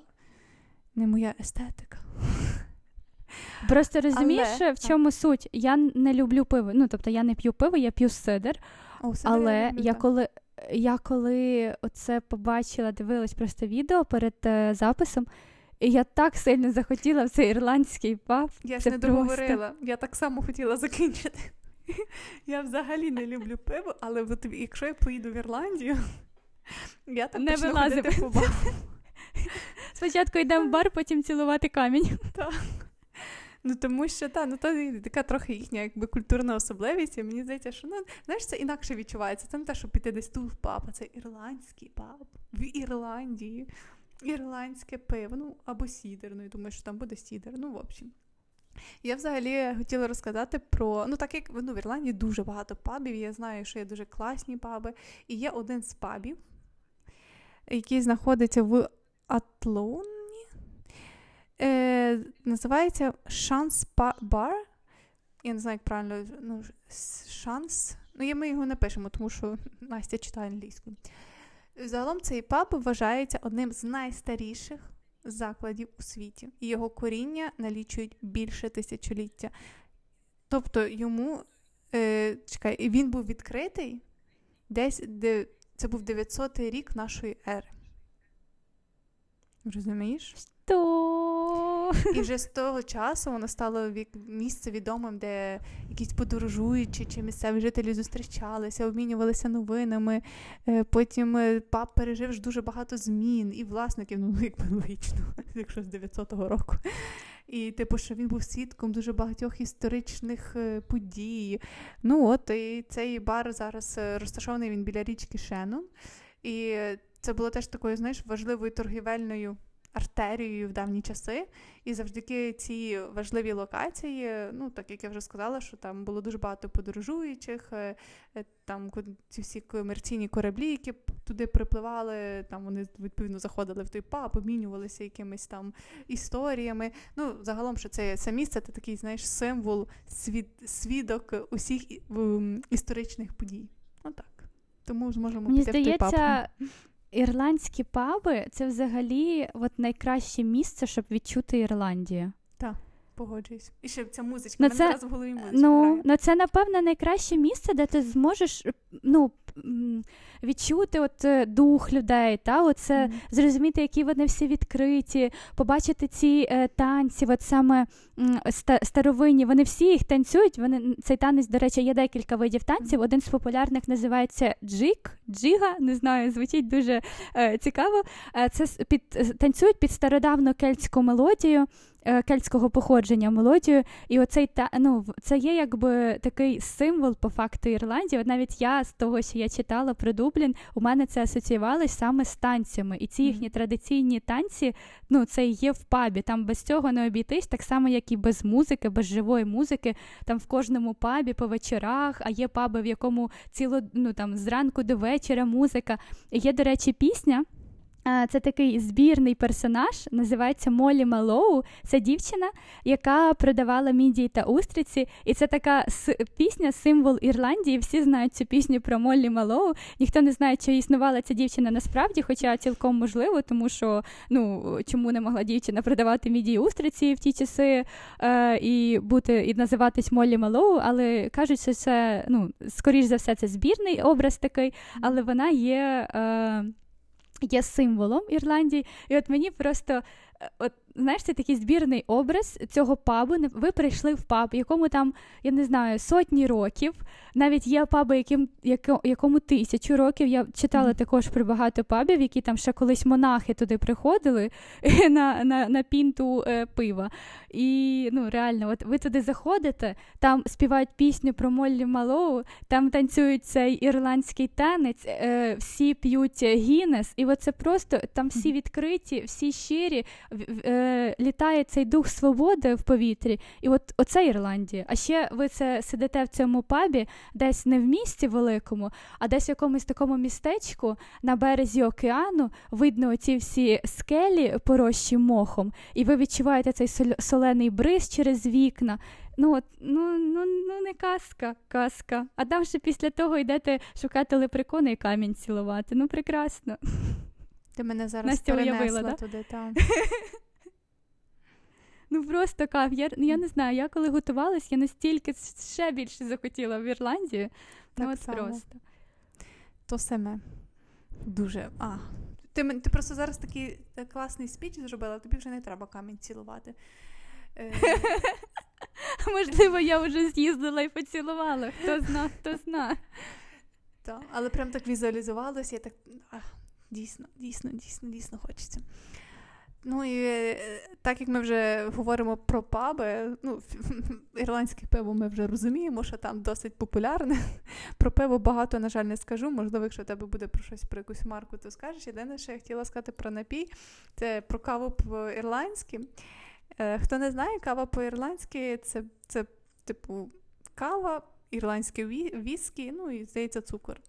не моя естетика. Просто розумієш, але, в чому суть? Я не люблю пиво. Ну, тобто я не п'ю пиво, я п'ю сидр. О, сидр але я, люблю, я коли я коли оце побачила, дивилась просто відео перед е, записом, і я так сильно захотіла в цей ірландський паб. Я ж не просто... договорила. Я так само хотіла закінчити. Я взагалі не люблю пиво, але от, якщо я поїду в Ірландію, я так не почну ходити по бару. Спочатку йдемо в бар, потім цілувати камінь. Так. Ну тому що та, ну то така трохи їхня якби культурна особливість. І мені здається, що ну знаєш, це інакше відчувається. Це не те, що піти десь тут в паб, а це ірландський паб в Ірландії, ірландське пиво, ну або сідер. Ну я думаю, що там буде сідер. Ну, в общем. Я взагалі хотіла розказати про ну, так як ну, в Ірландії дуже багато пабів. Я знаю, що є дуже класні паби. І є один з пабів, який знаходиться в Атлоні. Е, Називається Шанс Бар. Я не знаю, як правильно ну, шанс. Ну, ми його не пишемо, тому що Настя читає англійською. Загалом цей паб вважається одним з найстаріших закладів у світі, і його коріння налічують більше тисячоліття. Тобто йому е, чекай, він був відкритий десь де це був 900 й рік нашої ери. Розумієш? То... І вже з того часу воно стало місце відомим, де якісь подорожуючі чи місцеві жителі зустрічалися, обмінювалися новинами. Е, потім е, пап пережив дуже багато змін і власників, ну якби логічно, якщо з 900-го року. І, типу, що він був свідком дуже багатьох історичних е, подій. Ну от і цей бар зараз розташований він біля річки Шенон. І це було теж такою, знаєш, важливою торгівельною артерією в давні часи. І завдяки цій важливій локації, ну так як я вже сказала, що там було дуже багато подорожуючих, е, е, там ці всі комерційні кораблі, які туди припливали, там вони відповідно заходили в той паб, обмінювалися якимись там історіями. Ну, загалом, що це це місце, це такий, знаєш, символ, свід, свідок усіх історичних подій. Ну так. Тому зможемо Мені піти здається, в той паб. Ірландські паби це взагалі от найкраще місце, щоб відчути Ірландію. Так, погоджуюсь. І ще ця музичка, ну, це, зараз в голові музичка. Ну, ну, це, напевно, найкраще місце, де ти зможеш ну, відчути от е, дух людей, та оце mm-hmm. зрозуміти, які вони всі відкриті, побачити ці е, танці, от саме ста, старовинні. Вони всі їх танцюють. Вони цей танець, до речі, є декілька видів танців. Один з популярних називається джик, джига. Не знаю, звучить дуже е, цікаво. Е, це під танцюють під стародавну кельтську мелодію. Е, кельтського походження мелодію. І оцей та ну, це є якби такий символ по факту Ірландії. От навіть я з того, що я читала про Дублін, у мене це асоціювалось саме з танцями. І ці їхні традиційні танці, ну це є в пабі. Там без цього не обійтись, так само, як і без музики, без живої музики. Там в кожному пабі по вечорах, а є паби, в якому ціло ну там зранку до вечора музика. Є, до речі, пісня. Це такий збірний персонаж, називається Молі Малоу. Це дівчина, яка продавала мідії та устриці. І це така пісня, символ Ірландії. Всі знають цю пісню про Моллі Малоу. Ніхто не знає, чи існувала ця дівчина насправді, хоча цілком можливо, тому що ну чому не могла дівчина продавати мідії устриці в ті часи е, і бути і називатись Моллі Малоу. Але кажуть, що це ну скоріш за все, це збірний образ такий, але вона є. Е, є символом Ірландії. І от мені просто е, от знаєш, це такий збірний образ цього пабу. Ви прийшли в паб, якому там, я не знаю, сотні років. Навіть є паби, яким, якому тисячу років. Я читала mm-hmm. також про багато пабів, які там ще колись монахи туди приходили на на, на пінту е, пива. І ну, реально, от ви туди заходите, там співають пісню про Моллі Малоу, там танцюють цей ірландський танець, е, всі п'ють Гіннес, і от це просто там всі відкриті, всі щирі. Е, е, літає цей дух свободи в повітрі, і от оце Ірландія. А ще ви це сидите в цьому пабі, десь не в місті великому, а десь в якомусь такому містечку на березі океану видно оці всі скелі порощі мохом, і ви відчуваєте цей солений бриз через вікна. Ну от, ну, ну, ну не казка, казка. А там ще після того йдете шукати лепрекони і камінь цілувати. Ну, прекрасно. Ти мене зараз Настя перенесла да? туди, там. Ну просто кав. Я я не знаю, я коли готувалась, я настільки ще більше захотіла в Ірландію. Ну, так ну от само. просто. То саме. Дуже. А. Ти ти просто зараз такий так класний спіч зробила, тобі вже не треба камінь цілувати. Е... Можливо, я вже з'їздила і поцілувала. Хто зна, хто зна. Але прям так візуалізувалося, я так дійсно, дійсно, дійсно, дійсно хочеться. Ну і е, так як ми вже говоримо про паби, ну, ірландське пиво ми вже розуміємо, що там досить популярне. Про пиво багато, на жаль, не скажу. Можливо, якщо у тебе буде про щось про якусь марку, то скажеш. Єдине, що я хотіла сказати про напій, це про каву по-ірландськи. Е, хто не знає, кава по-ірландськи це, це типу кава, ірландське віскі, ну і здається, цукор.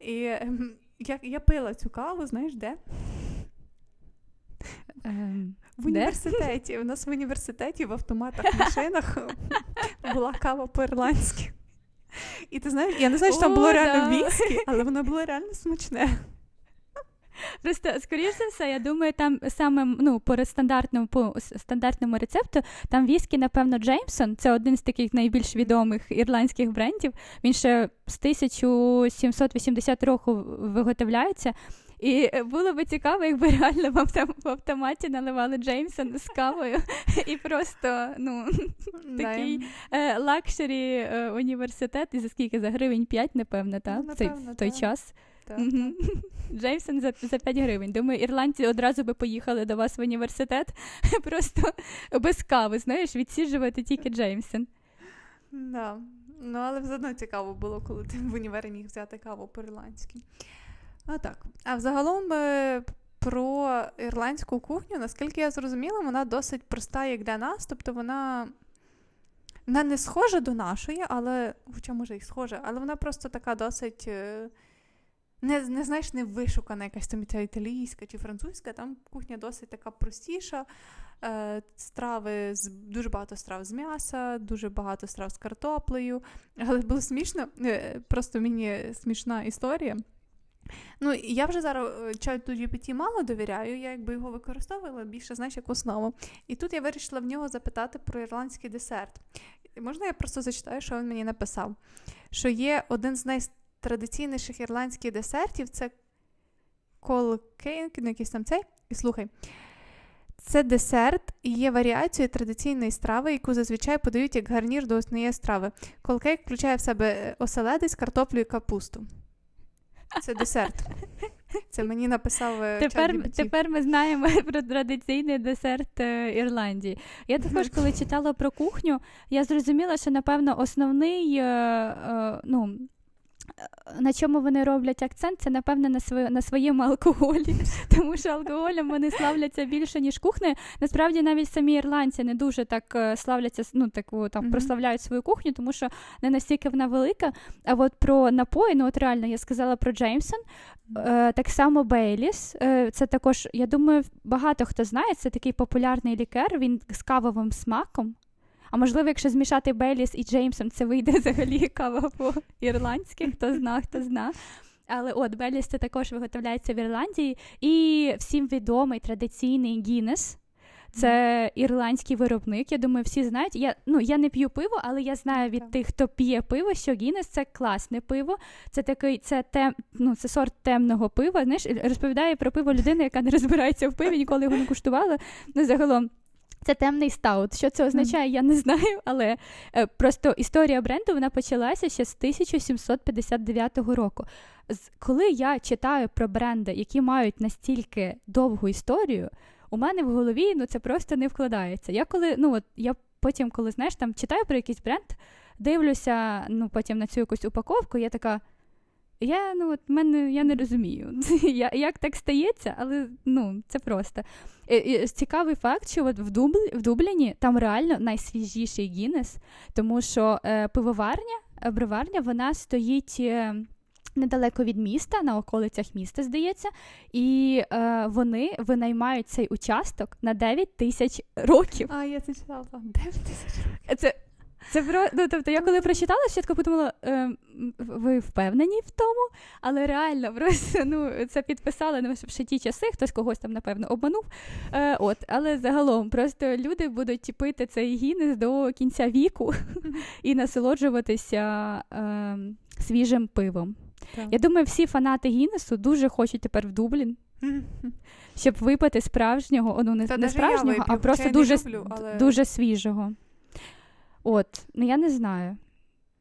І ем, я я пила цю каву, знаєш, де? Ем, в університеті. У нас в університеті в автоматах машинах була кава по-ірландськи. І ти знаєш, я не знаю, що там було реально віскі, але воно було реально смачне. Просто, скоріш за все, я думаю, там саме ну, по стандартному по стандартному рецепту там віскі, напевно, Джеймсон. Це один з таких найбільш відомих ірландських брендів. Він ще з 1780 року виготовляється. І було би цікаво, якби реально в, автом- в автоматі наливали Jameson з кавою, і просто ну, такий е, luxury е, університет, і за скільки за гривень 5, напевно, ну, напевно, в, той час. Jameson за за 5 гривень. Думаю, ірландці одразу би поїхали до вас в університет просто без кави, знаєш, відсіджувати тільки Jameson. Да. Ну, але все одно цікаво було, коли ти в універі міг взяти каву по-ірландськи. А так. А взагалом е, про ірландську кухню, наскільки я зрозуміла, вона досить проста, як для нас. Тобто вона вона не схожа до нашої, але хоча може і схожа, але вона просто така досить. Е, не не знаєш, не вишукана якась там ця італійська чи французька, там кухня досить така простіша. Е, Страви з дуже багато страв з м'яса, дуже багато страв з картоплею. Але було смішно, е, просто мені смішна історія. Ну, я вже зараз е, чату GPT мало довіряю, я якби його використовувала більше, знаєш, як основу. І тут я вирішила в нього запитати про ірландський десерт. Можна я просто зачитаю, що він мені написав? Що є один з най традиційніших ірландських десертів це колкейк, ну якийсь там цей. І слухай. Це десерт і є варіацією традиційної страви, яку зазвичай подають як гарнір до основної страви. Колкейк включає в себе е, оселедець, картоплю і капусту. Це десерт. Це мені написав. Е, тепер тепер ми знаємо про традиційний десерт е, Ірландії. Я також, коли читала про кухню, я зрозуміла, що, напевно, основний ну, на чому вони роблять акцент, це напевне на своє, на своєму алкоголі, тому що алкоголем вони славляться більше, ніж кухнею. Насправді навіть самі ірландці не дуже так е, славляться, ну таку там mm-hmm. прославляють свою кухню, тому що не настільки вона велика. А от про напої, ну от реально я сказала про Джеймсон. Е, Так само Бейліс. Е, Це також, я думаю, багато хто знає, це такий популярний лікер, він з кавовим смаком. А можливо, якщо змішати Беліс і Джеймсон, це вийде взагалі кава по-ірландськи, хто зна, хто зна. Але от Беліс це також виготовляється в Ірландії. І всім відомий традиційний Гіннес. Це ірландський виробник. Я думаю, всі знають. Я ну я не п'ю пиво, але я знаю від тих, хто п'є пиво, що Гіннес це класне пиво. Це такий, це тем, ну, це сорт темного пива. Знаєш, розповідає про пиво людина, яка не розбирається в пиві, ніколи його не куштувала. Ну, загалом це темний стаут. Що це означає, я не знаю, але е, просто історія бренду вона почалася ще з 1759 року. Коли я читаю про бренди, які мають настільки довгу історію, у мене в голові ну це просто не вкладається. Я коли ну от я потім, коли знаєш, там читаю про якийсь бренд, дивлюся ну потім на цю якусь упаковку, я така. Я ну, от, мене, я не розумію, як так стається, але ну, це просто. Цікавий факт, що от в Дублі, в Дубліні там реально найсвіжіший Гіннес, тому що е, пивоварня, броварня, вона стоїть. Е, недалеко від міста, на околицях міста, здається, і е, вони винаймають цей участок на 9 тисяч років. А, я це читала. 9 тисяч років. Це це про ну, тобто, я коли прочитала, спочатку подумала, е, ви впевнені в тому, але реально просто ну, це підписали ну, ще ті часи, хтось когось там, напевно, обманув. Е, от, Але загалом просто люди будуть пити цей гінес до кінця віку і насолоджуватися е, свіжим пивом. Так. Я думаю, всі фанати Гіннесу дуже хочуть тепер в Дублін, щоб випити справжнього, ну не, не справжнього, а просто дуже люблю, але... дуже свіжого. От, ну я не знаю.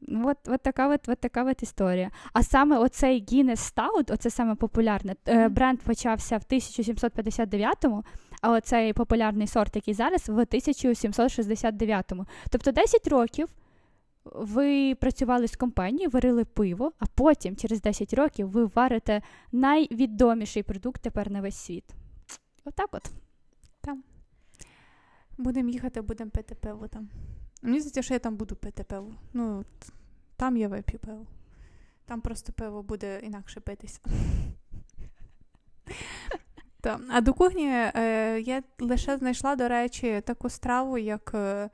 Ну, от, от така от, от така от історія. А саме оцей Guinness Stout, оце саме популярне, mm-hmm. бренд почався в 1759-му, а оцей популярний сорт, який зараз, в 1769-му. Тобто 10 років ви працювали з компанією, варили пиво, а потім, через 10 років, ви варите найвідоміший продукт тепер на весь світ. Отак от. Там. Будемо їхати, будемо пити пиво там. Мені здається, що я там буду пити пиво. Ну, там я вип'ю пиво. Там просто пиво буде інакше питися. А до кухні е, я лише знайшла, до речі, таку страву, як е,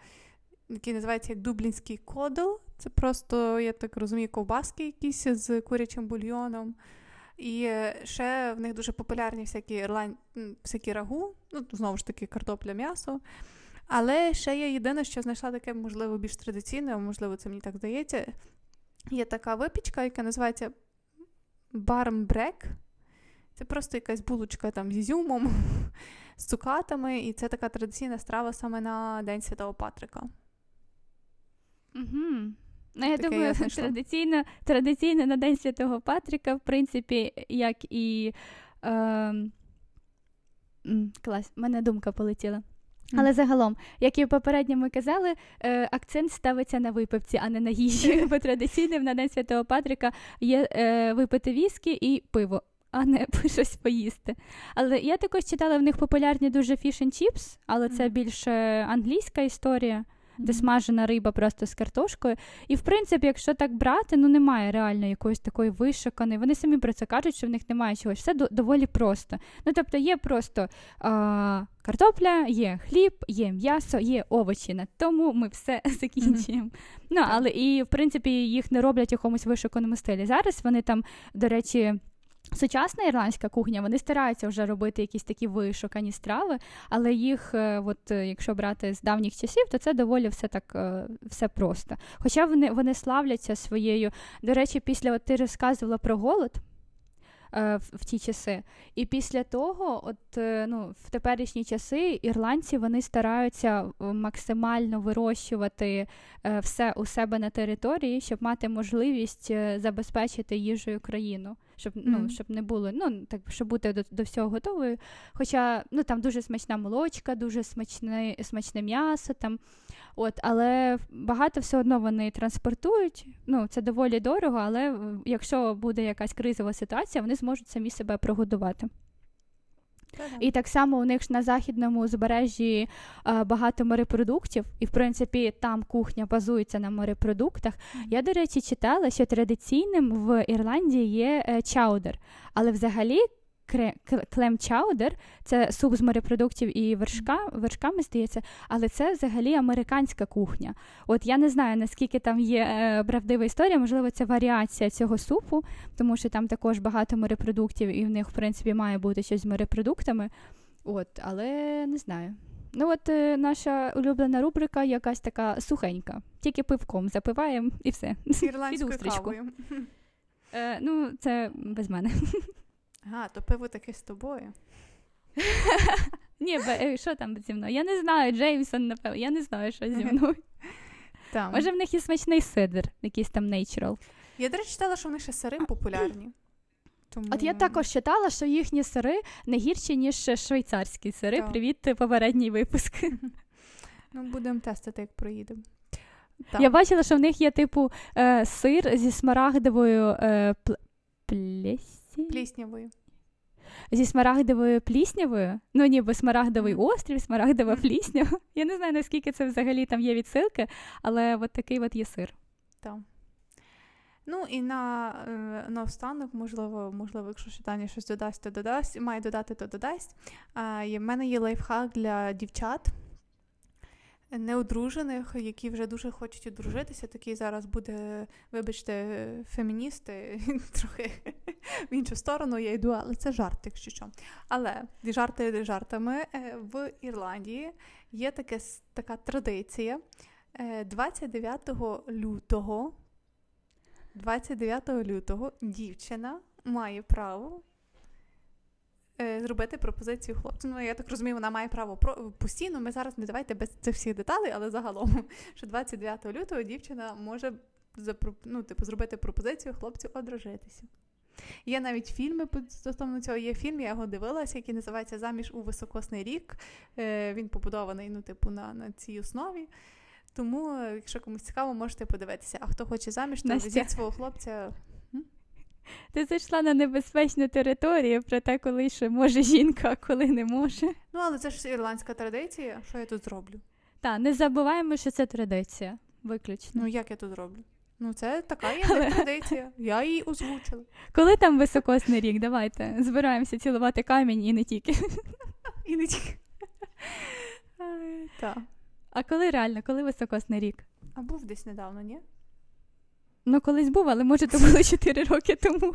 який називається як Дублінський кодл. Це просто, я так розумію, ковбаски якісь з курячим бульйоном. І е, ще в них дуже популярні всякі ірланд... всякі рагу, ну, знову ж таки, картопля, м'ясо. Але ще є єдине, що знайшла таке, можливо, більш традиційне, можливо, це мені так здається. Є така випічка, яка називається бармбрек. Це просто якась булочка там з ізюмом, з цукатами, і це така традиційна страва саме на День Святого Патрика. Угу. Ну, я Таке думаю, я традиційно традиційно на День Святого Патрика, в принципі, як і. Е, клас, в мене думка полетіла. Але загалом, як і попередньо ми казали, е, акцент ставиться на випивці, а не на їжі. Бо традиційним на День Святого Патрика є е, випити віскі і пиво, а не щось поїсти. Але я також читала в них популярні дуже fish and chips, але це більше англійська історія де смажена риба просто з картошкою. І в принципі, якщо так брати, ну немає реально якоїсь такої вишиканої. Вони самі про це кажуть, що в них немає чогось. Все доволі просто. Ну тобто є просто а, картопля, є хліб, є м'ясо, є овочі. На тому ми все закінчуємо. Ну але і в принципі їх не роблять в якомусь вишуканому стилі. Зараз вони там, до речі. Сучасна ірландська кухня, вони стараються вже робити якісь такі вишукані страви, але їх, е, от е, якщо брати з давніх часів, то це доволі все так е, все просто. Хоча вони вони славляться своєю. До речі, після от ти розказувала про голод. В, в ті часи. І після того, от ну, в теперішні часи, ірландці вони стараються максимально вирощувати все у себе на території, щоб мати можливість забезпечити їжею країну щоб ну, mm. щоб не було, ну так щоб бути до до всього готовою. Хоча ну там дуже смачна молочка, дуже смачне смачне м'ясо там. От, Але багато все одно вони транспортують. Ну, Це доволі дорого, але якщо буде якась кризова ситуація, вони зможуть самі себе прогодувати. І так само у них ж на західному узбережжі а, багато морепродуктів, і в принципі там кухня базується на морепродуктах. Mm-hmm. Я, до речі, читала, що традиційним в Ірландії є е, чаудер, але взагалі клем чаудер, це суп з морепродуктів і вершка, вершками здається, але це взагалі американська кухня. От я не знаю, наскільки там є е, правдива історія, можливо, це варіація цього супу, тому що там також багато морепродуктів, і в них, в принципі, має бути щось з морепродуктами. От, але не знаю. Ну, от е, наша улюблена рубрика якась така сухенька, тільки пивком запиваємо і все. Ірландською кавою. Е, Ну, це без мене. Ага, то пиво таке з тобою. Ні, е, що там зі мною? Я не знаю, Джеймсон, напевно, я не знаю, що зі мною. Там. Може, в них є смачний сидр, якийсь там natural. Я, до речі, читала, що в них ще сири популярні. Тому... От я також читала, що їхні сири не гірші, ніж швейцарські сири. Так. Привіт, попередній випуск. Ну, будемо тестити, як проїдемо. Я бачила, що в них є, типу, е, сир зі смарагдовою е, пліснявою. Зі смарагдовою пліснявою, ну ніби смарагдовий острів, смарагдова плісня. Я не знаю, наскільки це взагалі там є відсилки, але от такий от є сир. Так. Ну і на е, на останок, можливо, можливо, якщо ще щось додасть, то додасть, має додати, то додасть. А, В мене є лайфхак для дівчат неодружених, які вже дуже хочуть одружитися. Такий зараз буде, вибачте, феміністи, трохи в іншу сторону я йду, але це жарт, якщо що. Але жарти жартами е, в Ірландії є таке, така традиція 29 е, лютого. 29 лютого дівчина має право зробити пропозицію хлопцю. Ну, я так розумію, вона має право про постійно. Ми зараз не давайте без цих всіх деталей, але загалом, що 29 лютого дівчина може ну, типу, зробити пропозицію хлопцю одружитися. Є навіть фільми стосовно цього. Є фільм, я його дивилася, який називається Заміж у високосний рік. Е, Він побудований ну, типу, на, на цій основі. Тому, якщо комусь цікаво, можете подивитися. А хто хоче заміж, то візіть свого хлопця. Ти зайшла на небезпечну територію про те, коли ще може жінка, а коли не може. Ну, але це ж ірландська традиція. Що я тут зроблю? Так, не забуваємо, що це традиція. Виключно. Ну, як я тут зроблю? Ну, це така є але... традиція. Я її озвучила. Коли там високосний рік, давайте збираємося цілувати камінь і не тільки. І не тільки. Так. А коли реально, коли високосний рік? А був десь недавно, ні? Ну, колись був, але може то було 4 роки тому.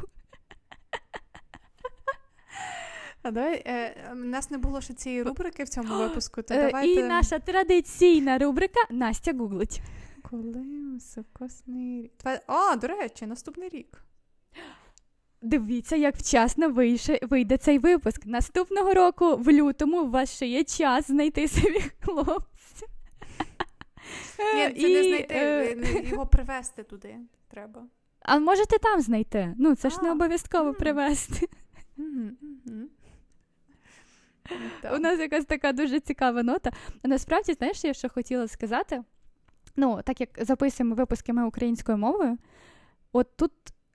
А давай, е, У нас не було ще цієї рубрики в цьому випуску. то е, давайте... І наша традиційна рубрика Настя гуглить. Коли високосний рік? О, до речі, наступний рік. Дивіться, як вчасно вийше, вийде цей випуск. Наступного року, в лютому, у вас ще є час знайти собі хлопця. Ні, це і, не знайти, е... його привезти туди треба. А можете там знайти. Ну, це ж не обов'язково привезти. У нас якась така дуже цікава нота. А насправді, знаєш, я що хотіла сказати? Ну, так як записуємо випуски ми українською мовою, от тут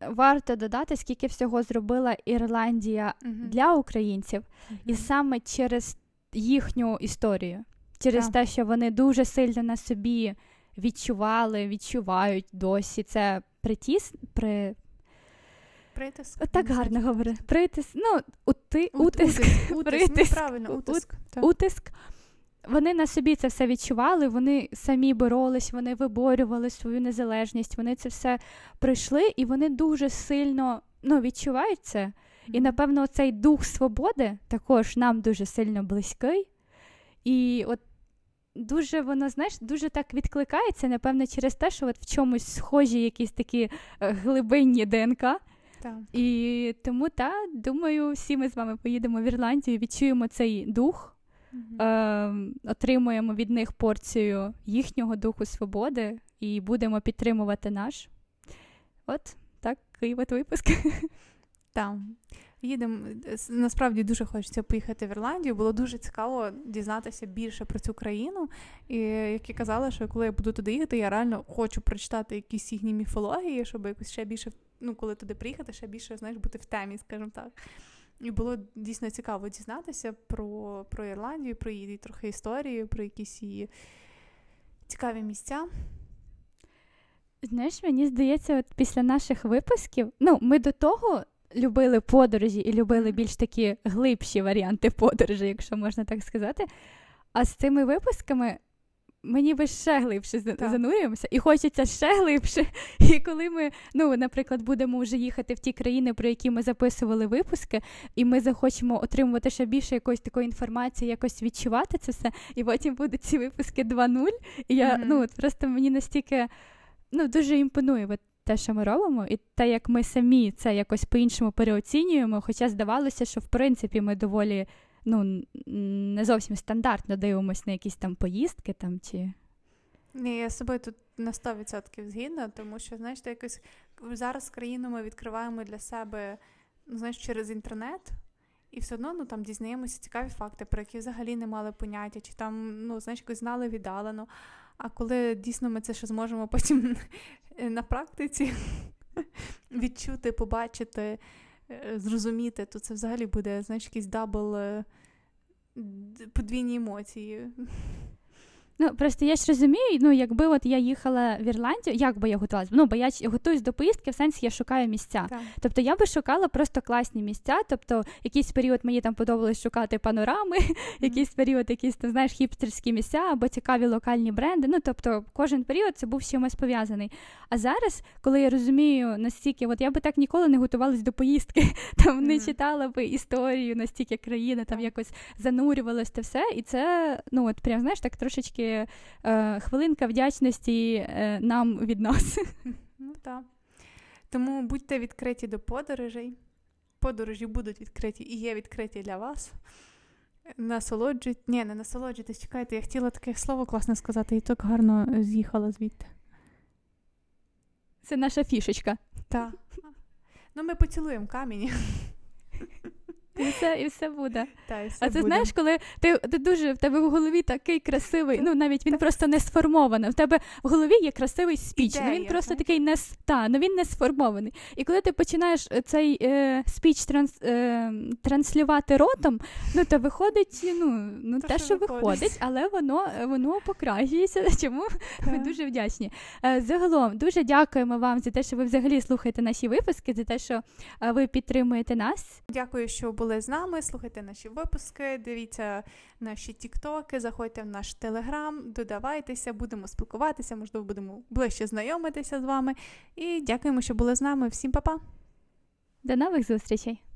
варто додати, скільки всього зробила Ірландія для українців, і саме через їхню історію, через yeah. те, що вони дуже сильно на собі відчували, відчувають досі. Це притіс, при... Притиск. Так гарно говорить. Притиск. Ну, ути, утиск. Утиск. утиск. Притиск. Ну, правильно, утиск. Ут, утиск. Вони на собі це все відчували, вони самі боролись, вони виборювали свою незалежність, вони це все пройшли, і вони дуже сильно ну, відчувають це. І, напевно, цей дух свободи також нам дуже сильно близький. І от дуже воно, знаєш, дуже так відкликається, напевно, через те, що от в чомусь схожі якісь такі е, глибинні ДНК. Так. І тому, та, думаю, всі ми з вами поїдемо в Ірландію, відчуємо цей дух, mm е, отримуємо від них порцію їхнього духу свободи і будемо підтримувати наш. От такий от випуск. Так. Їдемо насправді дуже хочеться поїхати в Ірландію. Було дуже цікаво дізнатися більше про цю країну. І як я казала, що коли я буду туди їхати, я реально хочу прочитати якісь їхні міфології, щоб якось ще більше ну, коли туди приїхати, ще більше знаєш, бути в темі, скажімо так. І було дійсно цікаво дізнатися про про Ірландію, про її трохи історію, про якісь її цікаві місця. Знаєш, мені здається, от після наших випусків, ну, ми до того любили подорожі і любили більш такі глибші варіанти подорожі, якщо можна так сказати. А з цими випусками ми ніби ще глибше так. занурюємося, і хочеться ще глибше. І коли ми, ну, наприклад, будемо вже їхати в ті країни, про які ми записували випуски, і ми захочемо отримувати ще більше якоїсь такої інформації, якось відчувати це все, і потім будуть ці випуски 2.0. І я mm-hmm. ну, просто мені настільки ну, дуже імпонує. От те, що ми робимо, і те, як ми самі це якось по-іншому переоцінюємо, хоча здавалося, що в принципі ми доволі ну, не зовсім стандартно дивимося на якісь там поїздки там чи. Ні, я з собою тут на 100% згідна, тому що, знаєш, якось зараз країну ми відкриваємо для себе ну, знаєш, через інтернет, і все одно ну, там дізнаємося цікаві факти, про які взагалі не мали поняття, чи там ну, знаєш, якось знали віддалено. А коли дійсно ми це ще зможемо потім на практиці відчути, побачити, е, зрозуміти, то це взагалі буде, знаєш, якийсь double е, подвійні емоції. Ну просто я ж розумію, ну якби от я їхала в Ірландію, як би я готувалася? Ну бо я готуюсь до поїздки, в сенсі я шукаю місця. Так. Тобто я би шукала просто класні місця. Тобто, якийсь період мені там подобалось шукати панорами, mm-hmm. якийсь період, якісь там знаєш, хіпстерські місця або цікаві локальні бренди. Ну тобто, кожен період це був чимось пов'язаний. А зараз, коли я розумію настільки, от я би так ніколи не готувалась до поїздки, там mm-hmm. не читала би історію настільки країни, там якось занурювалась те все, і це ну от прям знаєш так трошечки е, хвилинка вдячності е, нам від нас. Ну так. Тому будьте відкриті до подорожей. Подорожі будуть відкриті і є відкриті для вас. Насолоджуйтесь. Ні, не насолоджуйтесь, чекайте, я хотіла таке слово класне сказати, і так гарно з'їхала звідти. Це наша фішечка. Так. Ну, ми поцілуємо камінь. І все і все буде. Та, і все а це буде. знаєш, коли ти ти дуже в тебе в голові такий красивий, ну навіть він просто не сформований. В тебе в голові є красивий спіч. Ну він просто так? такий не та, ну він не сформований. І коли ти починаєш цей е, спіч транс, е, транслювати ротом, ну то виходить, ну ну То, те, що що виходить. виходить, але воно воно покращується. Чому ми дуже вдячні. Е, загалом дуже дякуємо вам за те, що ви взагалі слухаєте наші випуски, за те, що е, ви підтримуєте нас. Дякую, що були з нами. Слухайте наші випуски, дивіться наші тіктоки, заходьте в наш телеграм, додавайтеся, будемо спілкуватися, можливо, будемо ближче знайомитися з вами. І дякуємо, що були з нами. Всім па-па! До нових зустрічей!